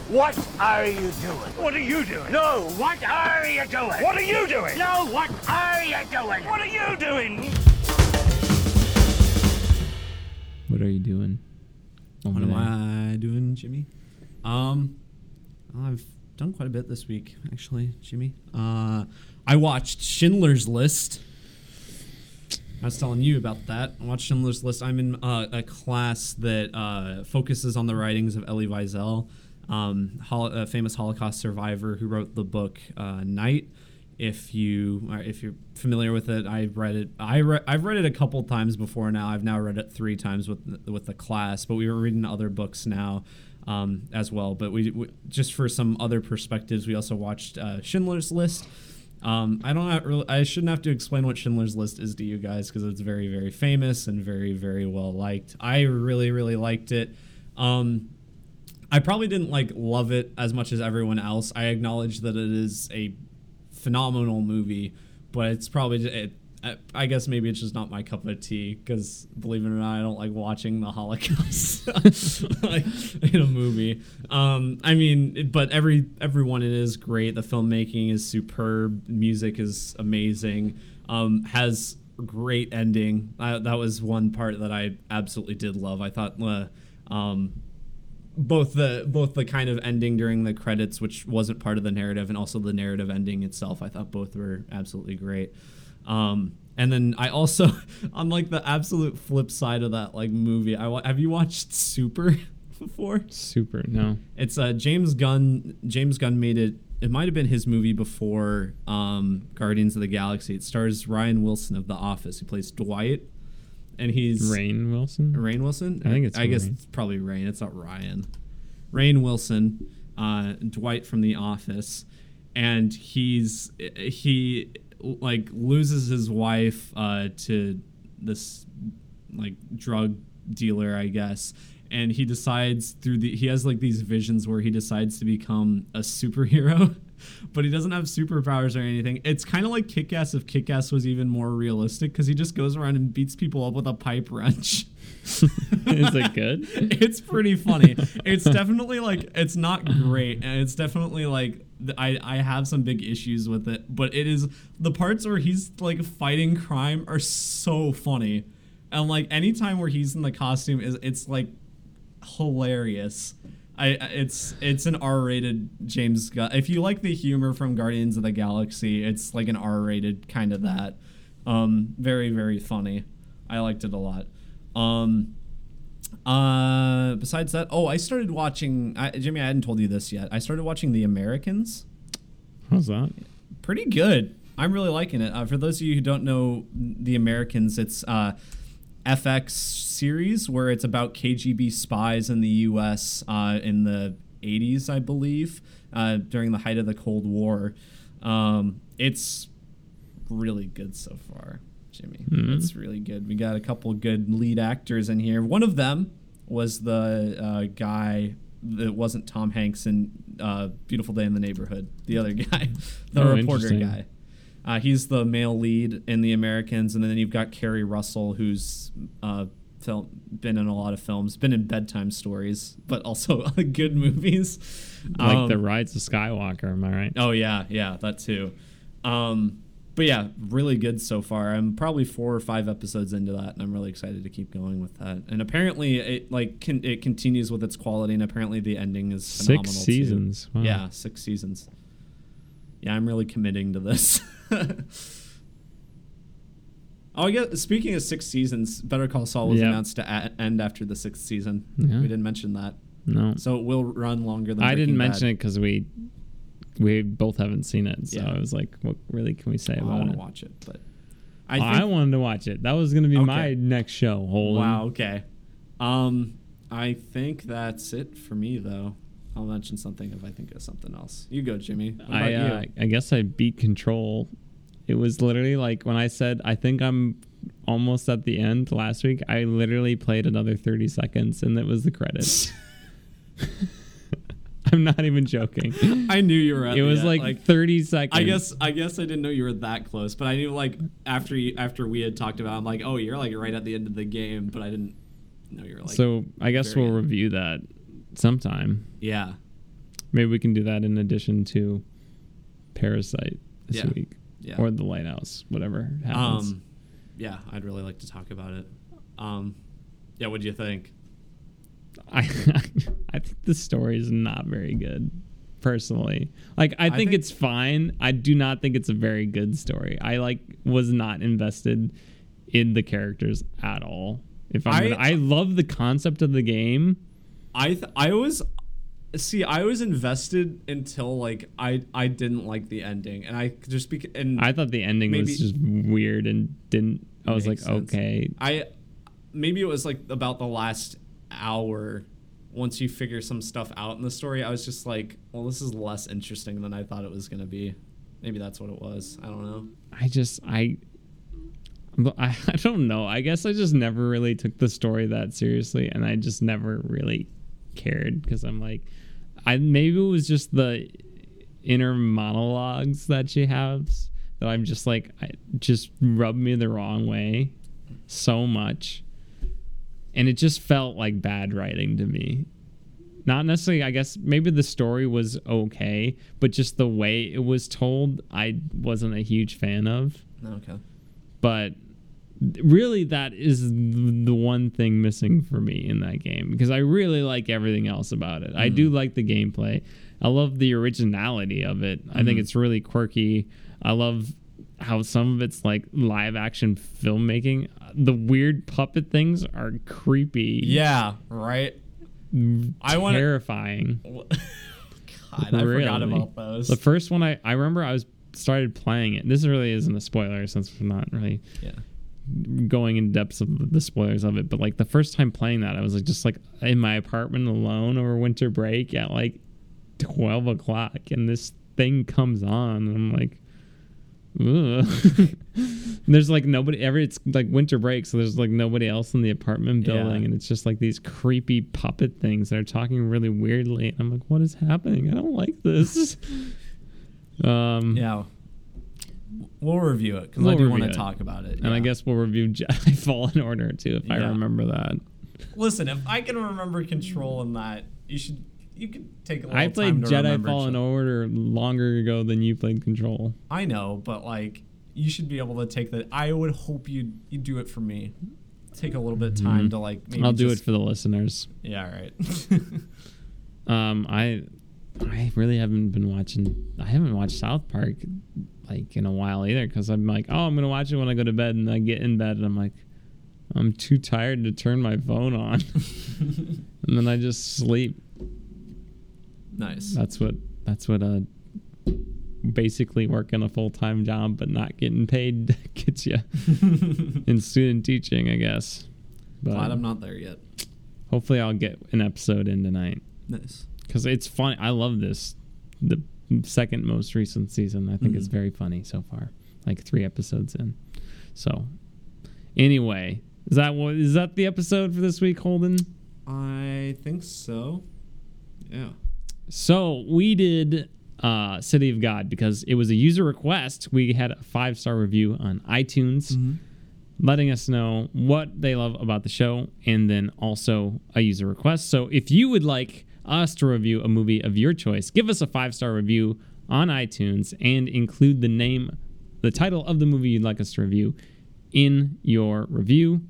What are you doing? What are you doing? No, what are you doing? What are you doing? No, what are you doing? What are you doing? What are you doing? What am? I doing, Jimmy? Um, I've done quite a bit this week, actually, Jimmy. Uh, I watched Schindler's List. I was telling you about that. I watched Schindler's List. I'm in uh, a class that uh, focuses on the writings of Elie Wiesel, um, hol- a famous Holocaust survivor who wrote the book uh, Night. If you are, if you're familiar with it, I read it. I re- I've read it a couple times before now. I've now read it three times with the, with the class, but we were reading other books now um, as well. But we, we just for some other perspectives, we also watched uh, Schindler's List. Um, I don't have really, I shouldn't have to explain what Schindler's List is to you guys because it's very very famous and very very well liked. I really really liked it. Um, I probably didn't like love it as much as everyone else. I acknowledge that it is a phenomenal movie, but it's probably it, I- I guess maybe it's just not my cup of tea because believe it or not, I don't like watching the Holocaust (laughs) like, in a movie. Um, I mean, it- but every everyone it is great. The filmmaking is superb. Music is amazing. Um, has great ending. I, that was one part that I absolutely did love. I thought. Uh, um, both the both the kind of ending during the credits, which wasn't part of the narrative, and also the narrative ending itself. I thought both were absolutely great. Um, and then I also, (laughs) on like the absolute flip side of that like movie, I have you watched Super (laughs) before? Super. No. It's uh, James Gunn. James Gunn made it. It might have been his movie before um, Guardians of the Galaxy. It stars Ryan Wilson of The Office, who plays Dwight, and he's Rainn Wilson. Rainn Wilson. I think it's I guess it's probably Rainn. It's not Ryan. Rainn Wilson, uh, Dwight from The Office, and he's he like loses his wife uh, to this like drug dealer, I guess. And he decides through the he has like these visions where he decides to become a superhero, (laughs) but he doesn't have superpowers or anything. It's kind of like Kick Ass if Kick Ass was even more realistic because he just goes around and beats people up with a pipe wrench. (laughs) Is it good? (laughs) it's pretty funny. It's definitely like it's not great, and it's definitely like I I have some big issues with it, but it is the parts where he's like fighting crime are so funny, and like anytime where he's in the costume is it's like hilarious. I it's it's an R-rated James Gunn. If you like the humor from Guardians of the Galaxy, it's like an R-rated kind of that. Um, very very funny. I liked it a lot. Um, uh, besides that, oh, I started watching. I, Jimmy, I hadn't told you this yet. I started watching The Americans. How's that? Pretty good. I'm really liking it. Uh, for those of you who don't know The Americans, it's uh, FX series where it's about KGB spies in the U.S. Uh, in the 80s, I believe, uh, during the height of the Cold War. Um, it's really good so far, Jimmy. It's really good. We got a couple good lead actors in here. One of them was the uh, guy that wasn't Tom Hanks in uh, Beautiful Day in the Neighborhood. The other guy, (laughs) the Oh, reporter guy. Uh, he's the male lead in The Americans, and then you've got Keri Russell, who's uh, film, been in a lot of films, been in bedtime stories, but also (laughs) good movies. Like Um, the Rise of Skywalker. Am I right? Oh yeah, yeah, that too. Um, but yeah, really good so far. I'm probably four or five episodes into that, and I'm really excited to keep going with that. And apparently, it like con- it continues with its quality, and apparently the ending is phenomenal Six seasons. Wow. Yeah, six seasons. Yeah, I'm really committing to this. (laughs) Oh, I guess speaking of six seasons, Better Call Saul was Yeah. announced to a- end after the sixth season. Yeah. We didn't mention that, No, so it will run longer than. I didn't Breaking mention Bad. it because we we both haven't seen it. So Yeah. I was like, what really can we say Well, about it? I want to watch it, but I, I think. wanted to watch it. That was going to be my next show. Holden. wow. Okay. Um, I think that's it for me, though. I'll mention something if I think of something else. You go, Jimmy. I uh, you? I guess I beat Control. It was literally like when I said I think I'm almost at the end last week. I literally played another 30 seconds, and it was the credits. (laughs) (laughs) I'm not even joking. I knew you were. At It was end, like, 30 seconds. I guess I guess I didn't know you were that close, but I knew like after you, after we had talked about, it, I'm like, oh, you're like right at the end of the game, but I didn't know you were like. so. I guess we'll end. review that sometime. yeah, Maybe we can do that in addition to Parasite this Yeah. week, yeah. or The Lighthouse, whatever happens. um, yeah, I'd really like to talk about it. Um, yeah, what do you think? I (laughs) I think the story is not very good, personally. Like I think, think- it's fine. I do not think it's a very good story. I like was not invested in the characters at all. If I'm I- gonna, I love the concept of the game. I th- I was see I was invested until like I I didn't like the ending, and I just bec- and I thought the ending was just weird and didn't. I was like, sense. okay, I maybe it was like about the last hour. Once you figure some stuff out in the story, I was just like, well, this is less interesting than I thought it was gonna be. Maybe that's what it was. I don't know. I just I. (laughs) I, don't know. I guess I just never really took the story that seriously, and I just never really cared because I'm like, I maybe it was just the inner monologues that she has that I'm just like, I just rubbed me the wrong way so much, and it just felt like bad writing to me. Not necessarily, I guess maybe the story was okay, but just the way it was told, I wasn't a huge fan of Okay. but really that is the one thing missing for me in that game because I really like everything else about it. I do mm-hmm. like the gameplay. I love the originality of it. I think mm-hmm. it's really quirky. I love how some of it's like live action filmmaking. The weird puppet things are creepy. Yeah. Right. I want to. terrifying. (laughs) God, I forgot about those. The first one I I remember I was started playing it. This really isn't a spoiler since we're not really yeah. going in depths of the spoilers of it, but like the first time playing that, I was like just like in my apartment alone over winter break at like twelve o'clock, and this thing comes on, and I'm like. (laughs) there's like nobody. Every it's like winter break, so there's like nobody else in the apartment building, Yeah. and it's just like these creepy puppet things that are talking really weirdly. And I'm like, what is happening? I don't like this. (laughs) um, Yeah. We'll review it because We'll do want to talk about it. And I guess we'll review (laughs) Jedi Fallen Order too, if I remember that. Listen, if I can remember control in that, you should. You could take a little I played Jedi Fallen Control. Order longer ago than you played Control. I know, but like, you should be able to take the. I would hope you you do it for me. Take a little bit of time to like. Maybe Mm-hmm. I'll do just- it for the listeners. Yeah. All right. (laughs) Um, I I really haven't been watching. I haven't watched South Park like in a while either because I'm like, oh, I'm gonna watch it when I go to bed, and I get in bed and I'm like, I'm too tired to turn my phone on, (laughs) and then I just sleep. Nice. That's what that's what uh basically working a full time job but not getting paid (laughs) gets you (laughs) in student teaching, I guess. But Glad I'm not there yet. hopefully, I'll get an episode in tonight Nice. because it's fun. I love this. The second most recent season, I think, is Mhm. very funny so far. Like three episodes in. So, anyway, is that what is that the episode for this week, Holden? I think so. Yeah. So we did uh, City of God because it was a user request. We had a five star review on iTunes, letting us know what they love about the show, and then also a user request. So if you would like us to review a movie of your choice, give us a five star review on iTunes and include the name, the title of the movie you'd like us to review in your review.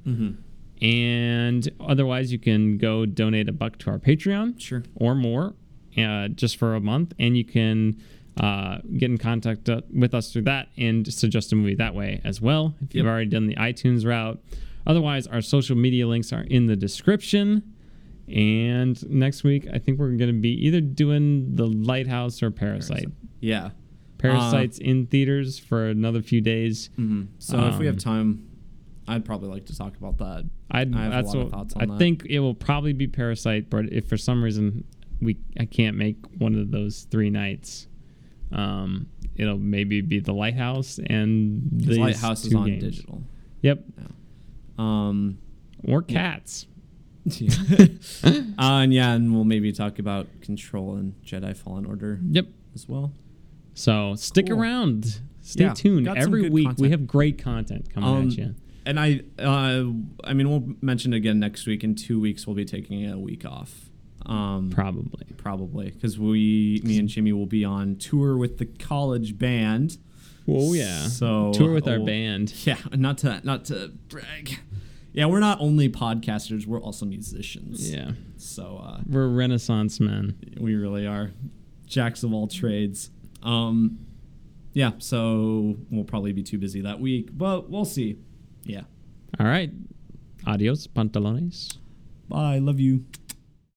And otherwise, you can go donate a buck to our Patreon Sure. or more uh, just for a month. And you can uh, get in contact uh, with us through that and suggest a movie that way as well. If you've Yep. already done the iTunes route. Otherwise, our social media links are in the description. And next week, I think we're going to be either doing The Lighthouse or Parasite. Yeah. Parasite's in theaters for another few days. hmm So if we have Um, time, I'd probably like to talk about that. I'd, I have a lot of thoughts on I that. think it will probably be Parasite, but if for some reason we I can't make one of those three nights, um, it'll maybe be the Lighthouse and the Lighthouse is on digital. Yep, Um, or Cats. yeah. (laughs) uh, and yeah, and we'll maybe talk about Control and Jedi Fallen Order Yep. as well. So stick Cool. around. Stay Yeah, tuned. Every week we have great content coming Um, at you. And I, uh, I mean, we'll mention again next week. In two weeks, we'll be taking a week off. Um, Probably. probably because we, me and Jimmy, will be on tour with the college band. Oh yeah. So tour with our we'll- band. Yeah, not to not to brag. Yeah, we're not only podcasters; we're also musicians. Yeah, So uh, we're Renaissance men. we really are jacks of all trades. Um, yeah, so we'll probably be too busy that week, but we'll see. Yeah. All right. Adios, pantalones. Bye. Love you.